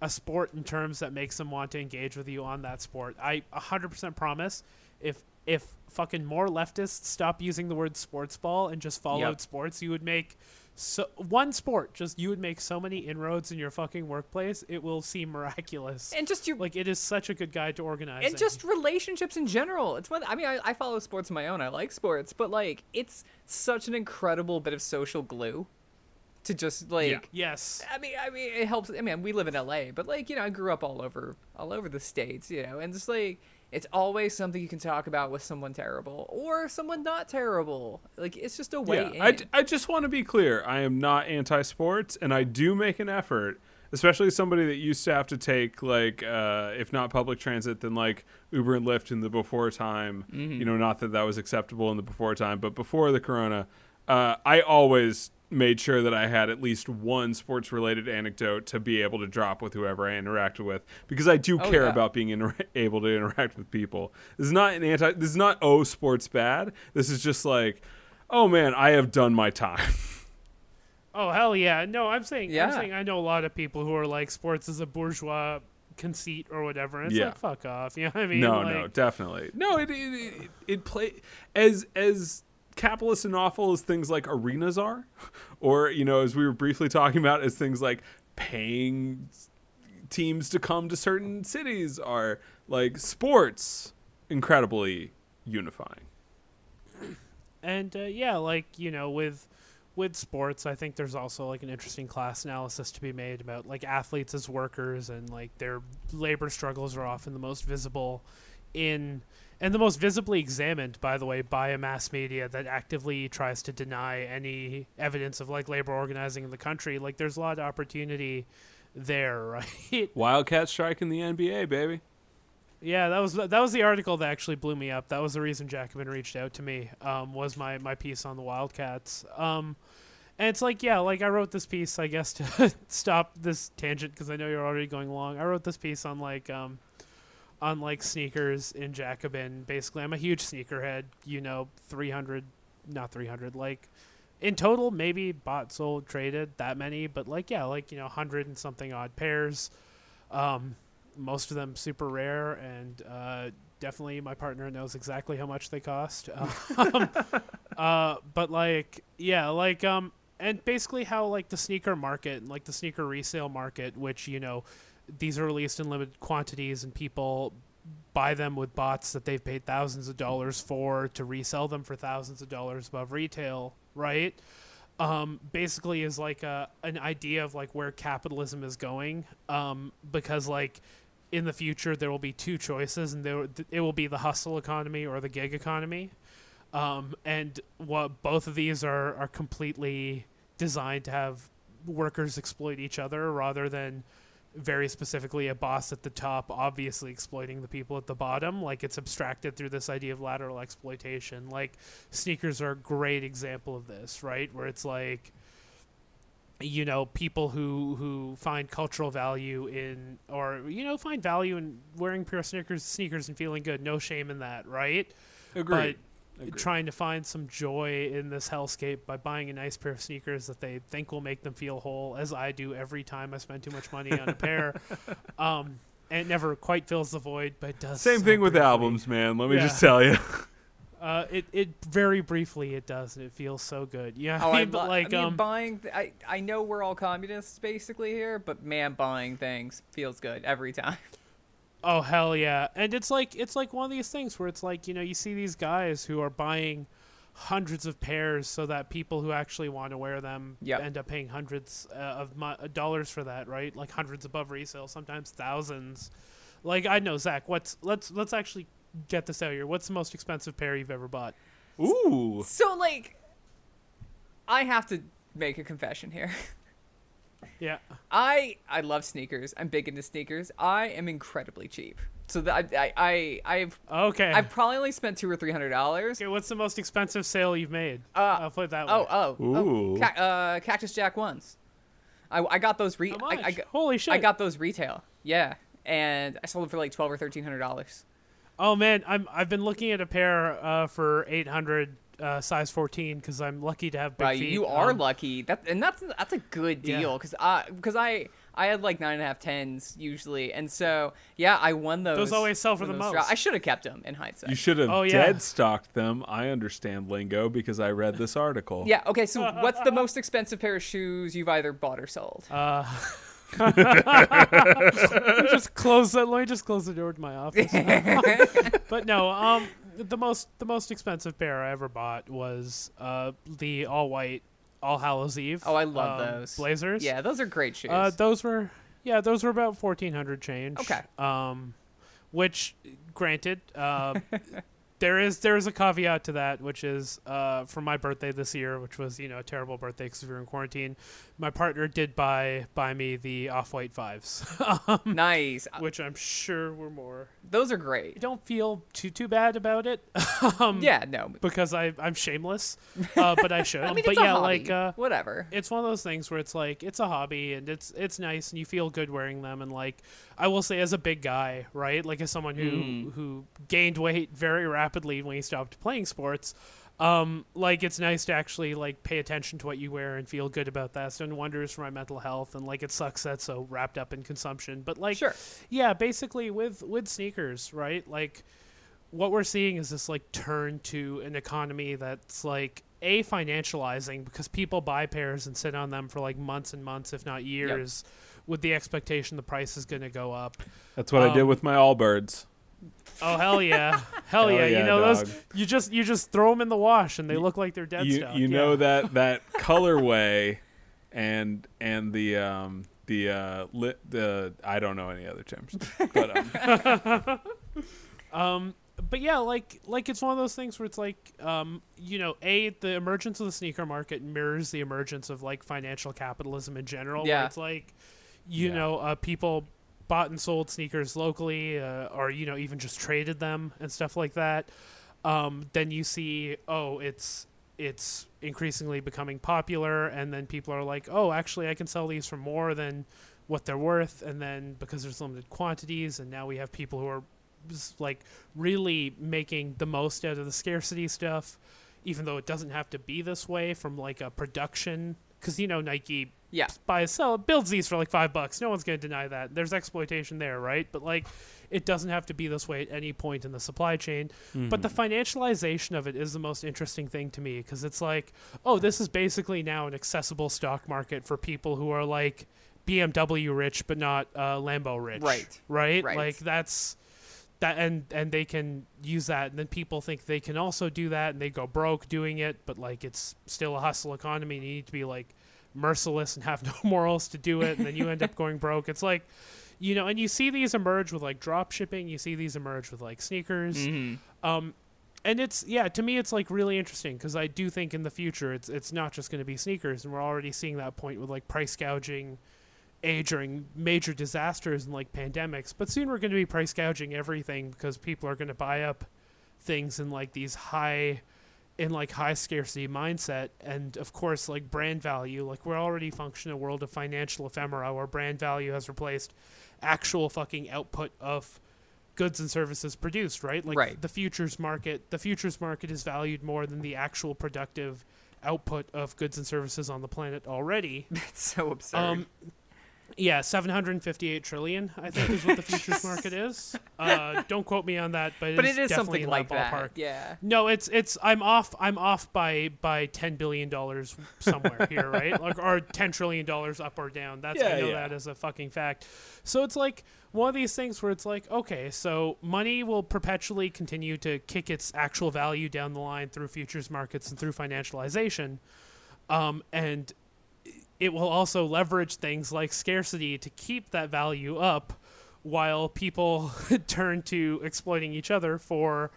a sport in terms that makes them want to engage with you on that sport i 100% promise if if fucking more leftists stop using the word sports ball and just followed Yep. sports you would make so one sport just you would make so many inroads in your fucking workplace it will seem miraculous And just you like it is such a good guide to organize and just relationships in general. It's one. I mean, I, I follow sports of my own. I like sports, but like, it's such an incredible bit of social glue. To just like, Yeah. yes I mean, I mean, it helps. I mean, we live in LA, but like, you know, I grew up all over, all over the states, you know, and just like, it's always something you can talk about with someone terrible or someone not terrible. Like, it's just a way Yeah, I, in. d- I just want to be clear. I am not anti-sports, and I do make an effort, especially somebody that used to have to take like, uh, if not public transit, then like Uber and Lyft in the before time. You know, not that that was acceptable in the before time, but before the Corona, uh, I always made sure that I had at least one sports-related anecdote to be able to drop with whoever I interacted with, because I do Oh, care yeah. about being inter- able to interact with people. This is not an anti. This is not oh sports bad. This is just like, oh man, I have done my time. oh hell yeah no i'm saying i'm Yeah. saying i know a lot of people who are like sports is a bourgeois conceit or whatever and it's Yeah. like fuck off you know what i mean no, like, no, definitely. No, it it, it, it play as as capitalist and awful as things like arenas are, or you know, as we were briefly talking about, as things like paying teams to come to certain cities are. Like sports, incredibly unifying. and uh, yeah like you know with with sports i think there's also like an interesting class analysis to be made about like athletes as workers and like their labor struggles are often the most visible in and the most visibly examined by the way by a mass media that actively tries to deny any evidence of like labor organizing in the country like there's a lot of opportunity there right Wildcat strike in the NBA, baby. Yeah, that was that was the article that actually blew me up. That was the reason Jacobin reached out to me. Um, was my my piece on the Wildcats. Um, and it's like, yeah, like I wrote this piece, I guess, to stop this tangent because I know you're already going long. I wrote this piece on like um, on like sneakers in Jacobin. Basically, I'm a huge sneakerhead. You know, 300, not 300, like in total, maybe bought, sold, traded that many, but like yeah, like you know, hundred and something odd pairs. Um, most of them super rare, and uh, definitely my partner knows exactly how much they cost. Um, uh, but like, yeah, like um, and basically how like the sneaker market and like the sneaker resale market, which you know, these are released in limited quantities, and people buy them with bots that they've paid thousands of dollars for to resell them for thousands of dollars above retail, right? um, basically is like a, an idea of like where capitalism is going um, because like in the future there will be two choices and there it will be the hustle economy or the gig economy um, and what both of these are are completely designed to have workers exploit each other rather than very specifically a boss at the top obviously exploiting the people at the bottom. Like it's abstracted through this idea of lateral exploitation. Like sneakers are a great example of this right? Where it's like you know people who who find cultural value in or you know find value in wearing pure sneakers sneakers and feeling good. No shame in that right? Agreed. But trying to find some joy in this hellscape by buying a nice pair of sneakers that they think will make them feel whole, as I do every time I spend too much money on a pair. Um, and it never quite fills the void, but it does. Same so thing with briefly. albums, man. Let me Yeah. just tell you. Uh, it it very briefly it does, and it feels so good. Yeah, Oh, I I, mean, but like I mean, um, buying. th- I I know we're all communists basically here, but man, buying things feels good every time. Oh hell yeah! And it's like it's like one of these things where it's like you know you see these guys who are buying hundreds of pairs so that people who actually want to wear them Yep. end up paying hundreds uh, of mo- uh, dollars for that, right? Like hundreds above resale, sometimes thousands. Like I know Zach. What's let's let's actually get this out here. What's the most expensive pair you've ever bought? Ooh. So like, I have to make a confession here. Yeah. I I love sneakers. I'm big into sneakers. I am incredibly cheap. So that I I, I I've Okay. I've probably only spent two or three hundred dollars. okay. What's the most expensive sale you've made? Uh, I'll put it that way. Oh oh Ooh. oh, ca- uh, Cactus Jack ones. I, I got those re How much? I, got- Holy shit! I got those retail. Yeah, and I sold them for like twelve or thirteen hundred dollars. Oh man, I'm I've been looking at a pair uh, for 800 uh, size 14 because I'm lucky to have big Right, feet. you are Um, lucky. That and that's that's a good deal because I because I I had like nine and a half tens usually, and so yeah, I won those. Those always sell for the most. dro- I should have kept them in hindsight. You should have Oh, yeah. dead stocked them. I understand lingo because I read this article. yeah. Okay. So what's the most expensive pair of shoes you've either bought or sold? Uh, just close that. Let me just close the door to my office. but no, um, the most the most expensive pair I ever bought was uh the all white All Hallows Eve. Oh, I love um, those blazers. yeah, those are great shoes. Uh, those were yeah, those were about fourteen hundred change. Okay. Um, which, granted, uh, there is there is a caveat to that, which is uh, for my birthday this year, which was you know a terrible birthday because we were in quarantine. My partner did buy buy me the off white fives, um, nice. Uh, which I'm sure were more. Those are I great. don't feel too too bad about it. um, Yeah. No. because I I'm shameless, uh, but I should. I mean, but it's a yeah, hobby. like uh, whatever. it's one of those things where it's like it's a hobby and it's it's nice and you feel good wearing them and like I will say as a big guy, right? Like as someone who Mm. who gained weight very rapidly when he stopped playing sports, um like it's nice to actually like pay attention to what you wear and feel good about that. It's done wonders for my mental health and like it sucks that's so wrapped up in consumption. But like Sure. yeah, basically with with sneakers, right? Like what we're seeing is this like turn to an economy that's like a financializing because people buy pairs and sit on them for like months and months, if not years, with the expectation the price is going to go up. That's what I did Um, with my Allbirds. Oh hell yeah, hell, Hell yeah! yeah, you know dog. those. You just you just throw them in the wash and they look like they're dead You stock. you yeah. know that that colorway and and the um the uh lit the I don't know any other terms. But um Um, but yeah, like like it's one of those things where it's like, um, you know, a the emergence of the sneaker market mirrors the emergence of like financial capitalism in general. Yeah. Where it's like, you Yeah. know, uh, people bought and sold sneakers locally, uh, or you know, even just traded them and stuff like that. Um, then you see, oh, it's it's increasingly becoming popular, and then people are like, oh, actually, I can sell these for more than what they're worth, and then because there's limited quantities, and now we have people who are like really making the most out of the scarcity stuff, even though it doesn't have to be this way from like a production. Because you know Nike Yeah. buys sell builds these for like five bucks. No one's going to deny that. There's exploitation there, right? But like, it doesn't have to be this way at any point in the supply chain. But the financialization of it is the most interesting thing to me because it's like, oh, this is basically now an accessible stock market for people who are like BMW rich but not uh, Lambo rich, Right. Right? Right. Like that's that and and they can use that. And then people think they can also do that and they go broke doing it but like it's still a hustle economy and you need to be like merciless and have no morals to do it and then you end up going broke. It's like you know and you see these emerge with like drop shipping. You see these emerge with like sneakers. Mhm. um and it's yeah to me it's like really interesting because i do think in the future it's it's not just going to be sneakers and we're already seeing that point with like price gouging a during major disasters and like pandemics, but soon we're going to be price gouging everything because people are going to buy up things in like these high in like high scarcity mindset and of course like brand value like we're already functioning in a world of financial ephemera where brand value has replaced actual fucking output of goods and services produced right like Right. the futures market the futures market is valued more than the actual productive output of goods and services on the planet already It's so absurd. um, yeah, 758 trillion, I think is what the futures market is. Uh, don't quote me on that, but, but it is it is definitely something in like that that. ballpark. Yeah. No, it's it's I'm off I'm off by by 10 billion dollars somewhere here, right? Like or 10 trillion dollars up or down. That's I Yeah, know yeah. that as a fucking fact. So it's like one of these things where it's like, okay, so money will perpetually continue to kick its actual value down the line through futures markets and through financialization. Um, and it will also leverage things like scarcity to keep that value up while people turn to exploiting each other for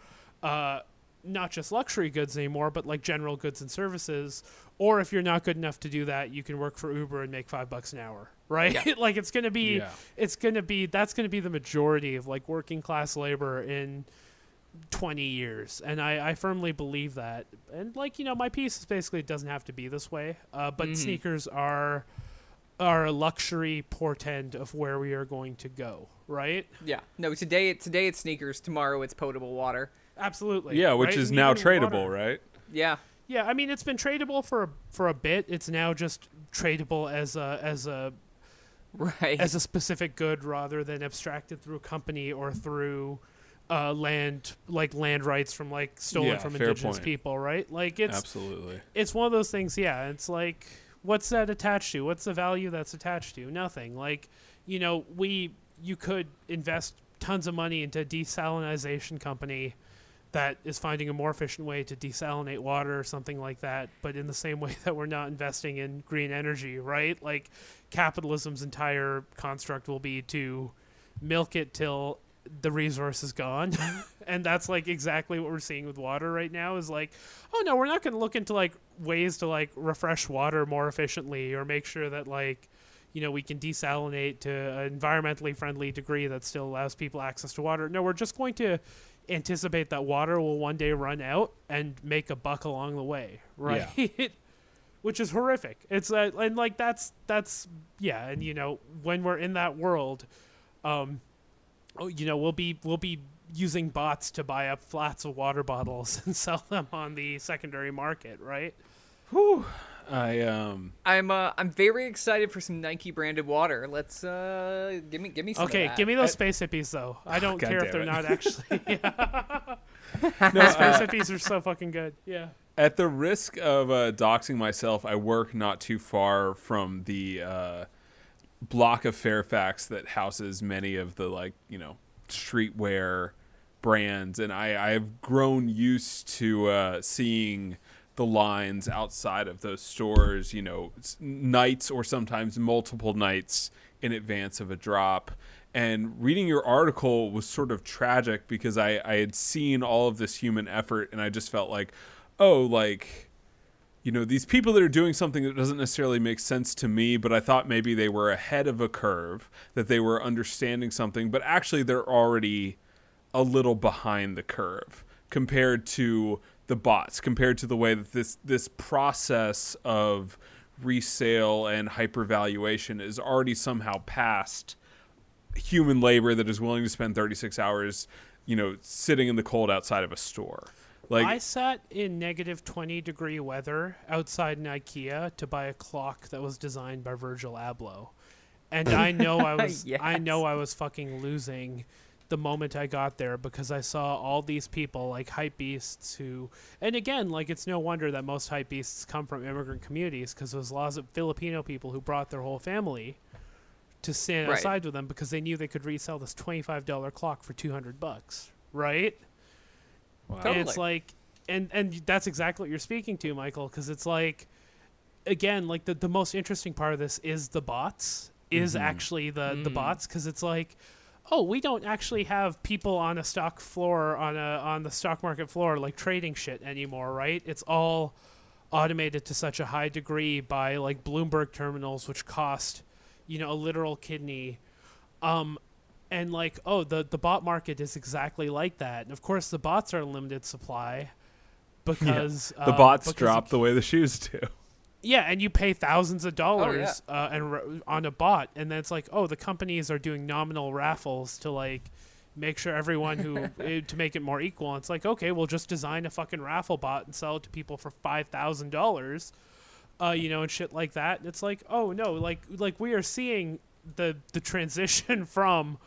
uh, not just luxury goods anymore, but like general goods and services. Or if you're not good enough to do that, you can work for Uber and make five bucks an hour, right? Yeah. like it's gonna be, Yeah. it's gonna be that's gonna be the majority of like working class labor in 20 years and I, I firmly believe that and like you know my piece is basically it doesn't have to be this way uh, but Mhm. sneakers are are a luxury portend of where we are going to go right Yeah. No, today today it's sneakers, tomorrow it's potable water. absolutely Yeah, which right? is And now tradable, water. right? Yeah. yeah i mean it's been tradable for a, for a bit it's now just tradable as a as a Right. as a specific good rather than abstracted through a company or through uh, land like land rights from like stolen Yeah, from indigenous point. people right? Like it's Absolutely. it's one of those things yeah it's like what's that attached to? What's the value that's attached to? Nothing. Like you know we you could invest tons of money into a desalinization company that is finding a more efficient way to desalinate water or something like that but in the same way that we're not investing in green energy right? Like capitalism's entire construct will be to milk it till the resource is gone. And that's like exactly what we're seeing with water right now is like oh no we're not going to look into like ways to like refresh water more efficiently or make sure that like you know we can desalinate to an environmentally friendly degree that still allows people access to water. No we're just going to anticipate that water will one day run out and make a buck along the way right? Which is horrific. It's uh, and like that's that's yeah and you know when we're in that world um oh, you know we'll be we'll be using bots to buy up flats of water bottles and sell them on the secondary market right Whew. I um I'm uh I'm very excited for some Nike branded water. Let's uh give me give me some of okay that. give me those space hippies though i don't God care if they're it. not actually no, space uh, hippies are so fucking good yeah At the risk of uh, doxing myself, I work not too far from the uh, block of Fairfax that houses many of the like you know streetwear brands, and I I've grown used to uh, seeing the lines outside of those stores. You know, nights or sometimes multiple nights in advance of a drop. And reading your article was sort of tragic because I, I had seen all of this human effort and I just felt like, oh, like, you know, these people that are doing something that doesn't necessarily make sense to me, but I thought maybe they were ahead of a curve, that they were understanding something, but actually they're already a little behind the curve compared to the bots, compared to the way that this this process of resale and hypervaluation is already somehow past human labor that is willing to spend 36 hours, you know, sitting in the cold outside of a store. Like I sat in negative 20 degree weather outside an IKEA to buy a clock that was designed by Virgil Abloh. And I know I was I know I was fucking losing the moment I got there because I saw all these people like hype beasts who and again like it's no wonder that most hype beasts come from immigrant communities because there's lots of Filipino people who brought their whole family to stand Right. outside with them because they knew they could resell this $25 clock for 200 bucks, right? Wow. And it's like, and and that's exactly what you're speaking to, Michael, because it's like, again, like the the most interesting part of this is the bots, is Mhm. actually the the Mm. bots, because it's like, oh, we don't actually have people on a stock floor on a on the stock market floor like trading shit anymore, right? It's all automated to such a high degree by like Bloomberg terminals, which cost. you know, a literal kidney. Um, and like, oh, the the bot market is exactly like that. And of course, the bots are a limited supply because yeah. the uh, bots because drop the way the shoes do. yeah, and you pay thousands of dollars yeah. uh, and r- on a bot, and then it's like, oh, the companies are doing nominal raffles to like make sure everyone who eh, to make it more equal. And it's like, okay, we'll just design a fucking raffle bot and sell it to people for five thousand dollars, uh, you know, and shit like that. And it's like, oh no, like like we are seeing the the transition from.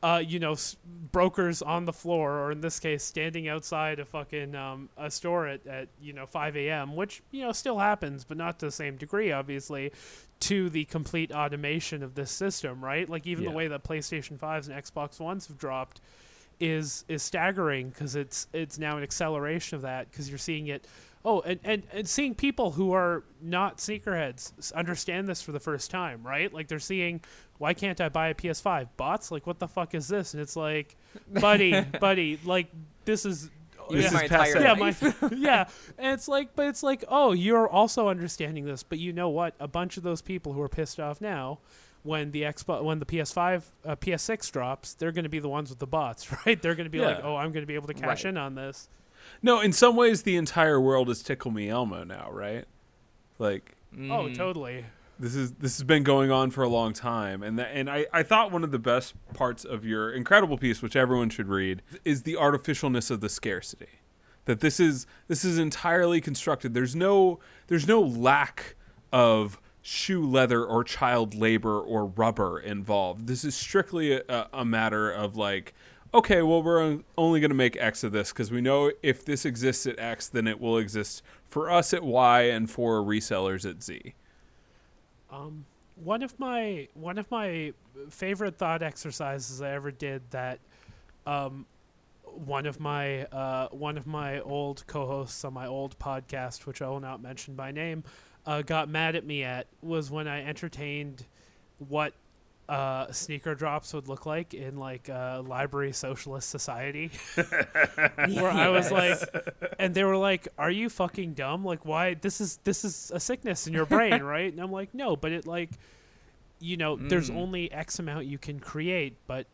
Uh, you know, s- brokers on the floor, or in this case, standing outside a fucking um, a store at, at you know 5 a.m., which you know still happens, but not to the same degree, obviously, to the complete automation of this system, right? Like even Yeah. the way that PlayStation 5s and Xbox Ones have dropped is is staggering because it's it's now an acceleration of that because you're seeing it. Oh, and, and, and seeing people who are not sneakerheads s- understand this for the first time, right? Like they're seeing, why can't I buy a PS5? Bots? Like what the fuck is this? And it's like, buddy, buddy, like this is Use This my is entire yeah, life. my, yeah, and it's like, but it's like, oh, you're also understanding this, but you know what? A bunch of those people who are pissed off now, when the Xbox, when the PS5, uh, PS6 drops, they're going to be the ones with the bots, right? They're going to be like, oh, I'm going to be able to cash Right. in on this. No, in some ways, the entire world is Tickle Me Elmo now, right? Like Oh, Mm. totally. this is this has been going on for a long time, and that, and I I thought one of the best parts of your incredible piece, which everyone should read, is the artificialness of the scarcity. That this is this is entirely constructed. There's no there's no lack of shoe leather or child labor or rubber involved. This is strictly a, a matter of like, okay, well, we're only going to make X of this because we know if this exists at X, then it will exist for us at Y and for resellers at Z. Um, one of my one of my favorite thought exercises I ever did that um, one of my uh, one of my old co-hosts on my old podcast, which I will not mention by name, uh, got mad at me at was when I entertained what uh, sneaker drops would look like in like a library socialist society. Where I was like, and they were like, "Are you fucking dumb? Like, why? This is this is a sickness in your brain, right?" And I'm like, "No, but it like, you know, there's Mm. only X amount you can create, but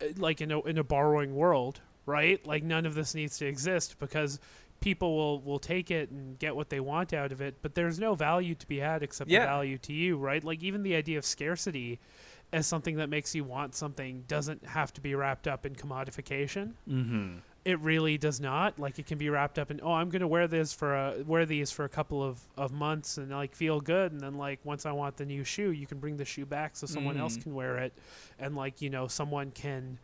uh, like in a in a borrowing world, right? Like none of this needs to exist because." People will, will take it and get what they want out of it, but there's no value to be had except Yeah. the value to you, right? Like even the idea of scarcity as something that makes you want something doesn't have to be wrapped up in commodification Mm-hmm. it really does not like it can be wrapped up in oh i'm gonna wear this for a wear these for a couple of, of months and like feel good and then like once i want the new shoe you can bring the shoe back so someone else Mhm. can wear it and like you know someone can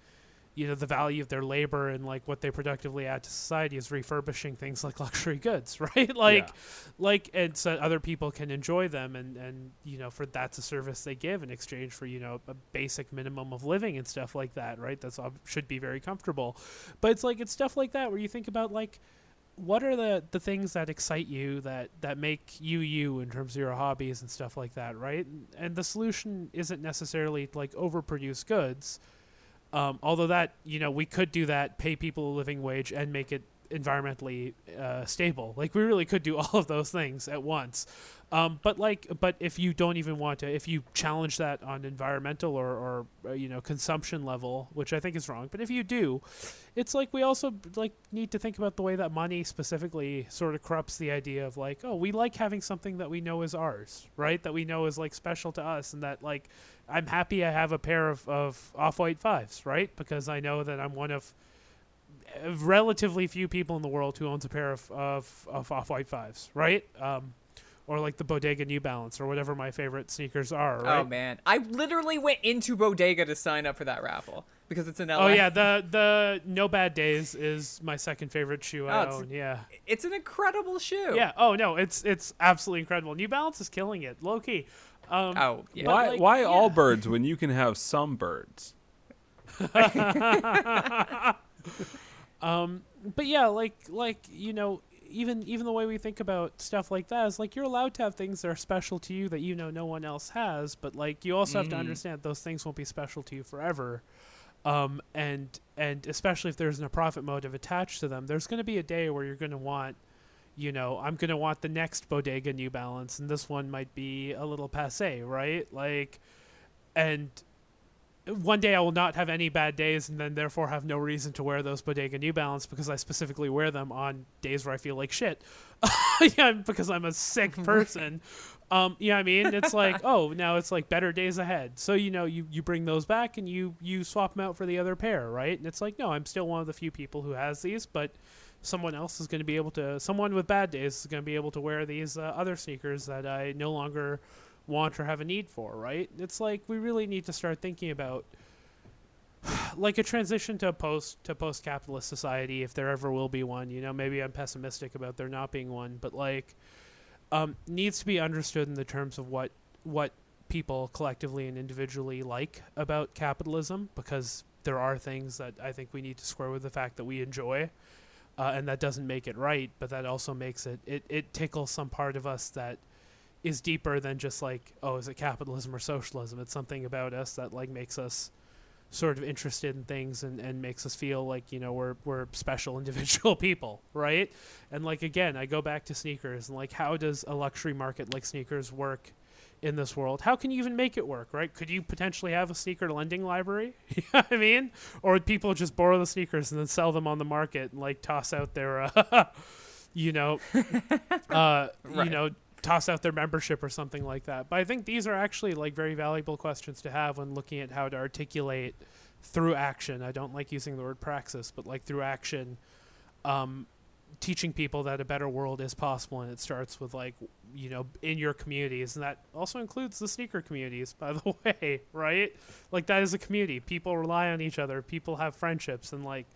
you know the value of their labor and like what they productively add to society is refurbishing things like luxury goods right? Like Yeah. like and so other people can enjoy them and and you know for that's a service they give in exchange for you know a basic minimum of living and stuff like that right? That's should be very comfortable. But it's like it's stuff like that where you think about like what are the the things that excite you that that make you you in terms of your hobbies and stuff like that right? And the solution isn't necessarily like overproduce goods um, although that you know we could do that pay people a living wage and make it environmentally uh, stable. Like we really could do all of those things at once. Um, but like but if you don't even want to if you challenge that on environmental or, or uh, you know consumption level which i think is wrong but if you do it's like we also like need to think about the way that money specifically sort of corrupts the idea of like oh we like having something that we know is ours right? That we know is like special to us and that like i'm happy i have a pair of, of off-white fives right because i know that i'm one of relatively few people in the world who owns a pair of, of, of off-white fives right um, or like the bodega new balance or whatever my favorite sneakers are right Oh man, I literally went into Bodega to sign up for that raffle because it's an LA. Oh yeah, the the No Bad Days is my second favorite shoe Oh, I it's- own. Yeah, it's an incredible shoe. yeah. Oh no, it's it's absolutely incredible. New Balance is killing it, low key. Um, Oh yeah. Why like, why all birds when you can have some birds? Um, but yeah, like like you know, even even the way we think about stuff like that is like you're allowed to have things that are special to you that you know no one else has, but like you also have to Mhm. understand those things won't be special to you forever. Um, and and especially if there's a profit motive attached to them, there's going to be a day where you're going to want, you know, I'm going to want the next Bodega New Balance, and this one might be a little passe, right? Like, and one day I will not have any bad days, and then therefore have no reason to wear those Bodega New Balance because I specifically wear them on days where I feel like shit. yeah, because I'm a sick person. um, yeah, I mean, it's like, oh, now it's like better days ahead. So you know, you you bring those back and you you swap them out for the other pair, right? And it's like, no, I'm still one of the few people who has these, but someone else is going to be able to, someone with bad days is going to be able to wear these uh, other sneakers that I no longer want or have a need for, right? It's like we really need to start thinking about like a transition to post to post capitalist society if there ever will be one. You know, maybe I'm pessimistic about there not being one, but like um, needs to be understood in the terms of what what people collectively and individually like about capitalism because there are things that I think we need to square with the fact that we enjoy. Uh, and that doesn't make it right, but that also makes it, it it tickles some part of us that is deeper than just like oh is it capitalism or socialism? It's something about us that like makes us sort of interested in things and, and makes us feel like you know we're we're special individual people right? And like again i go back to sneakers and like how does a luxury market like sneakers work in this world how can you even make it work right could you potentially have a sneaker lending library you know i mean or would people just borrow the sneakers and then sell them on the market and like toss out their uh, you know uh, right. you know toss out their membership or something like that. But I think these are actually like very valuable questions to have when looking at how to articulate through action. I don't like using the word praxis, but like through action, um, teaching people that a better world is possible, and it starts with like you know in your communities, and that also includes the sneaker communities, by the way, right? Like that is a community. People rely on each other. People have friendships, and like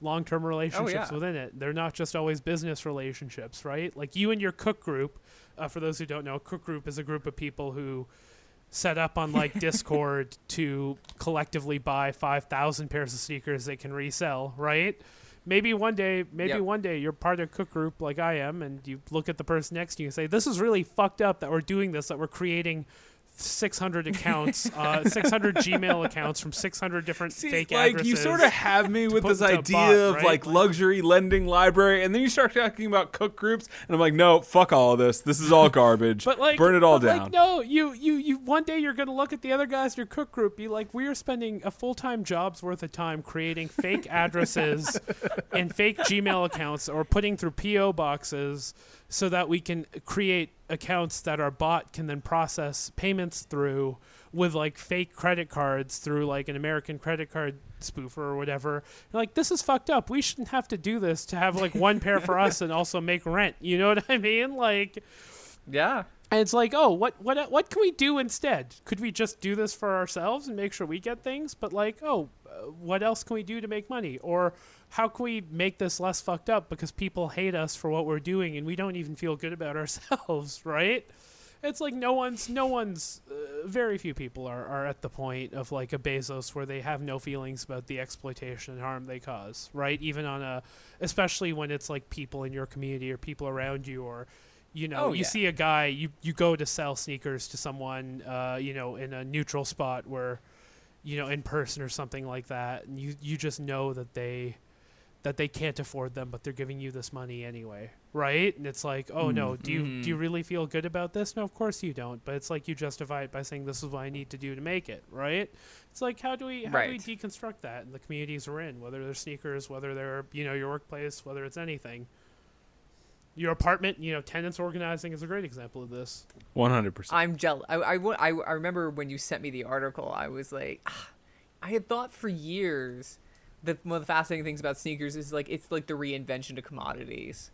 long-term relationships oh, yeah. within it. They're not just always business relationships, right? Like you and your cook group uh, for those who don't know, Cook Group is a group of people who set up on like Discord to collectively buy 5,000 pairs of sneakers they can resell, right? Maybe one day, maybe yep. one day you're part of a cook group like I am, and you look at the person next to you and say, "This is really fucked up that we're doing this. That we're creating 600 accounts, uh, 600 Gmail accounts from 600 different See, fake like, addresses. You sort of have me with this idea bot, of right? like luxury lending library, and then you start talking about cook groups, and I'm like, no, fuck all of this. This is all garbage. but like, burn it all down. Like, no, you, you, you. One day you're gonna look at the other guys in your cook group, be like, we are spending a full time job's worth of time creating fake addresses and fake Gmail accounts, or putting through PO boxes so that we can create accounts that our bot can then process payments through with like fake credit cards through like an American credit card spoofer or whatever. like this is fucked up. We shouldn't have to do this to have like one pair for us and also make rent. You know what I mean? Like yeah. And it's like, oh, what what what can we do instead? Could we just do this for ourselves and make sure we get things? But like, oh, uh, what else can we do to make money? Or how can we make this less fucked up because people hate us for what we're doing and we don't even feel good about ourselves, right? It's like no one's, no one's, uh, very few people are, are at the point of like a Bezos where they have no feelings about the exploitation and harm they cause, right? Even on a, especially when it's like people in your community or people around you or, you know, oh, you yeah. see a guy, you, you go to sell sneakers to someone, uh, you know, in a neutral spot where, you know, in person or something like that, and you, you just know that they, that they can't afford them, but they're giving you this money anyway, right? And it's like, oh mm no, do you mm-hmm. do you mm-hmm. really feel good about this? No, of course you don't. But it's like you justify it by saying this is what I need to do to make it, right? It's like how do we how right. do we deconstruct that in the communities we're in, whether they're sneakers, whether they're you know your workplace, whether it's anything. Your apartment, you know, tenants organizing is a great example of this. One hundred percent. I'm jealous. I, I, I, I remember when you sent me the article, I was like, ah, I had thought for years the one of the fascinating things about sneakers is like it's like the reinvention of commodities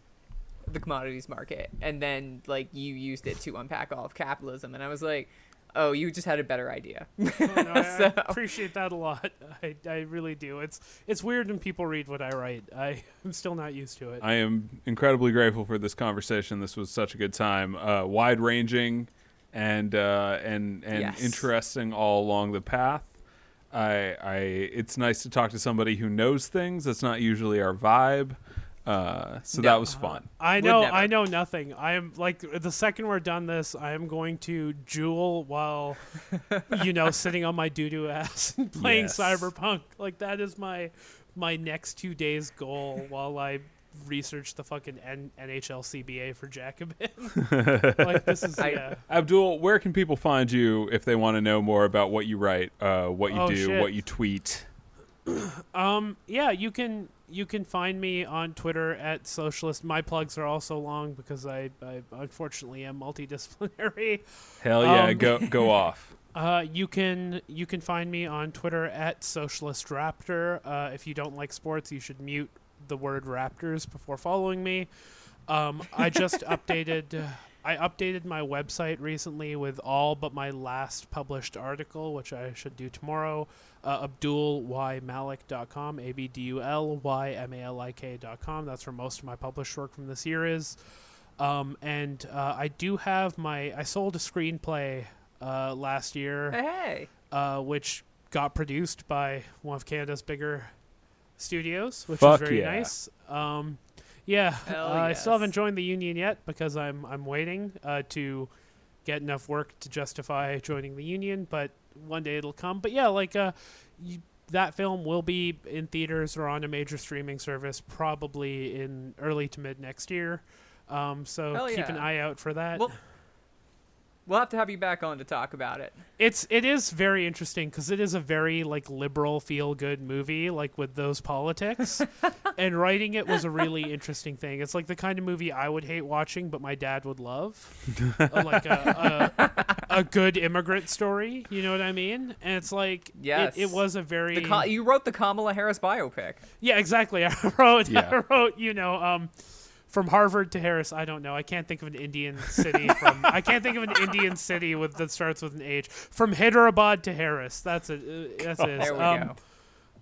the commodities market. And then like you used it to unpack all of capitalism. And i was like oh you just had a better idea. Oh, no, I, so. I, appreciate that a lot. I, I really do. It's it's weird when people read what i write. I i'm still not used to it. I am incredibly grateful for this conversation. This was such a good time. Uh, wide ranging and uh, and and yes. interesting all along the path I, I, it's nice to talk to somebody who knows things. That's not usually our vibe. Uh, so no, that was fun. Uh, I know, I know nothing. I am like the second we're done this, I am going to jewel while, you know, sitting on my doo doo ass and playing yes. Cyberpunk. Like that is my my next two days goal while I research the fucking N- NHL CBA for Jacobin. like this is I- yeah. Abdul, where can people find you if they want to know more about what you write, uh, what you Oh, do, shit. what you tweet? Um, yeah, you can you can find me on Twitter at socialist. My plugs are also long because I, I unfortunately am multidisciplinary. Hell yeah, Um, go go off. Uh, you can you can find me on Twitter at socialist raptor. Uh, if you don't like sports, you should mute the word raptors before following me. Um, I just updated. Uh, I updated my website recently with all but my last published article, which I should do tomorrow. Uh, AbdulYMalik.com, A B D U L Y M A L I K.com. That's where most of my published work from this year is. Um, and uh, I do have my. I sold a screenplay uh, last year Hey. uh, which got produced by one of Canada's bigger studios, which Fuck is very yeah. nice. Um, yeah, Hell uh, I still haven't joined the union yet because I'm I'm waiting uh, to get enough work to justify joining the union, but one day it'll come. But yeah, like uh, you, that film will be in theaters or on a major streaming service probably in early to mid next year. Um, so Hell keep an eye out for that. Well, we'll have to have you back on to talk about it. it's it is very interesting because it is a very like liberal feel good movie like with those politics and writing it was a really interesting thing it's like the kind of movie i would hate watching but my dad would love Uh, like a, a, a good immigrant story you know what i mean and it's like it- Yes. it, was a very The Ka- you wrote the Kamala Harris biopic. yeah exactly i wrote Yeah. i wrote you know um from Harvard to Harris, I don't know. I can't think of an Indian city from. I can't think of an Indian city with that starts with an H. From Hyderabad to Harris, that's a. Uh, that's it. There we um, go.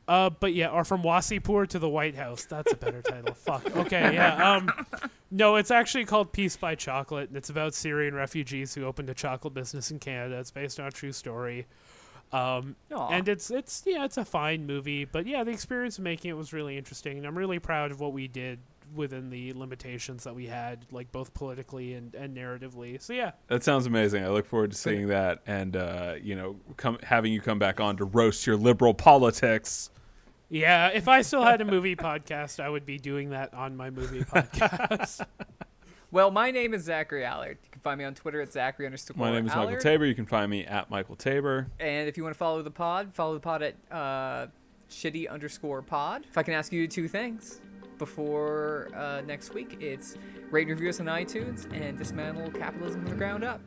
Uh, but yeah, or from Wasseypur to the White House. That's a better title. Fuck. Okay, yeah. Um, no, it's actually called Peace by Chocolate, and it's about Syrian refugees who opened a chocolate business in Canada. It's based on a true story. Um, and it's it's yeah, it's a fine movie, but yeah, the experience of making it was really interesting, and I'm really proud of what we did within the limitations that we had, like both politically and, and narratively. So yeah, That sounds amazing. I look forward to seeing that, and uh, you know, come having you come back on to roast your liberal politics. yeah. If I still had a movie podcast, I would be doing that on my movie podcast. Well, my name is Zachary Allard. You can find me on Twitter at Zachary underscore My name is Michael Tabor. You can find me at Michael Tabor. And if you want to follow the pod, follow the pod at uh, shitty underscore pod. If I can ask you two things before uh, next week, it's rate and review us on iTunes and dismantle capitalism from the ground up.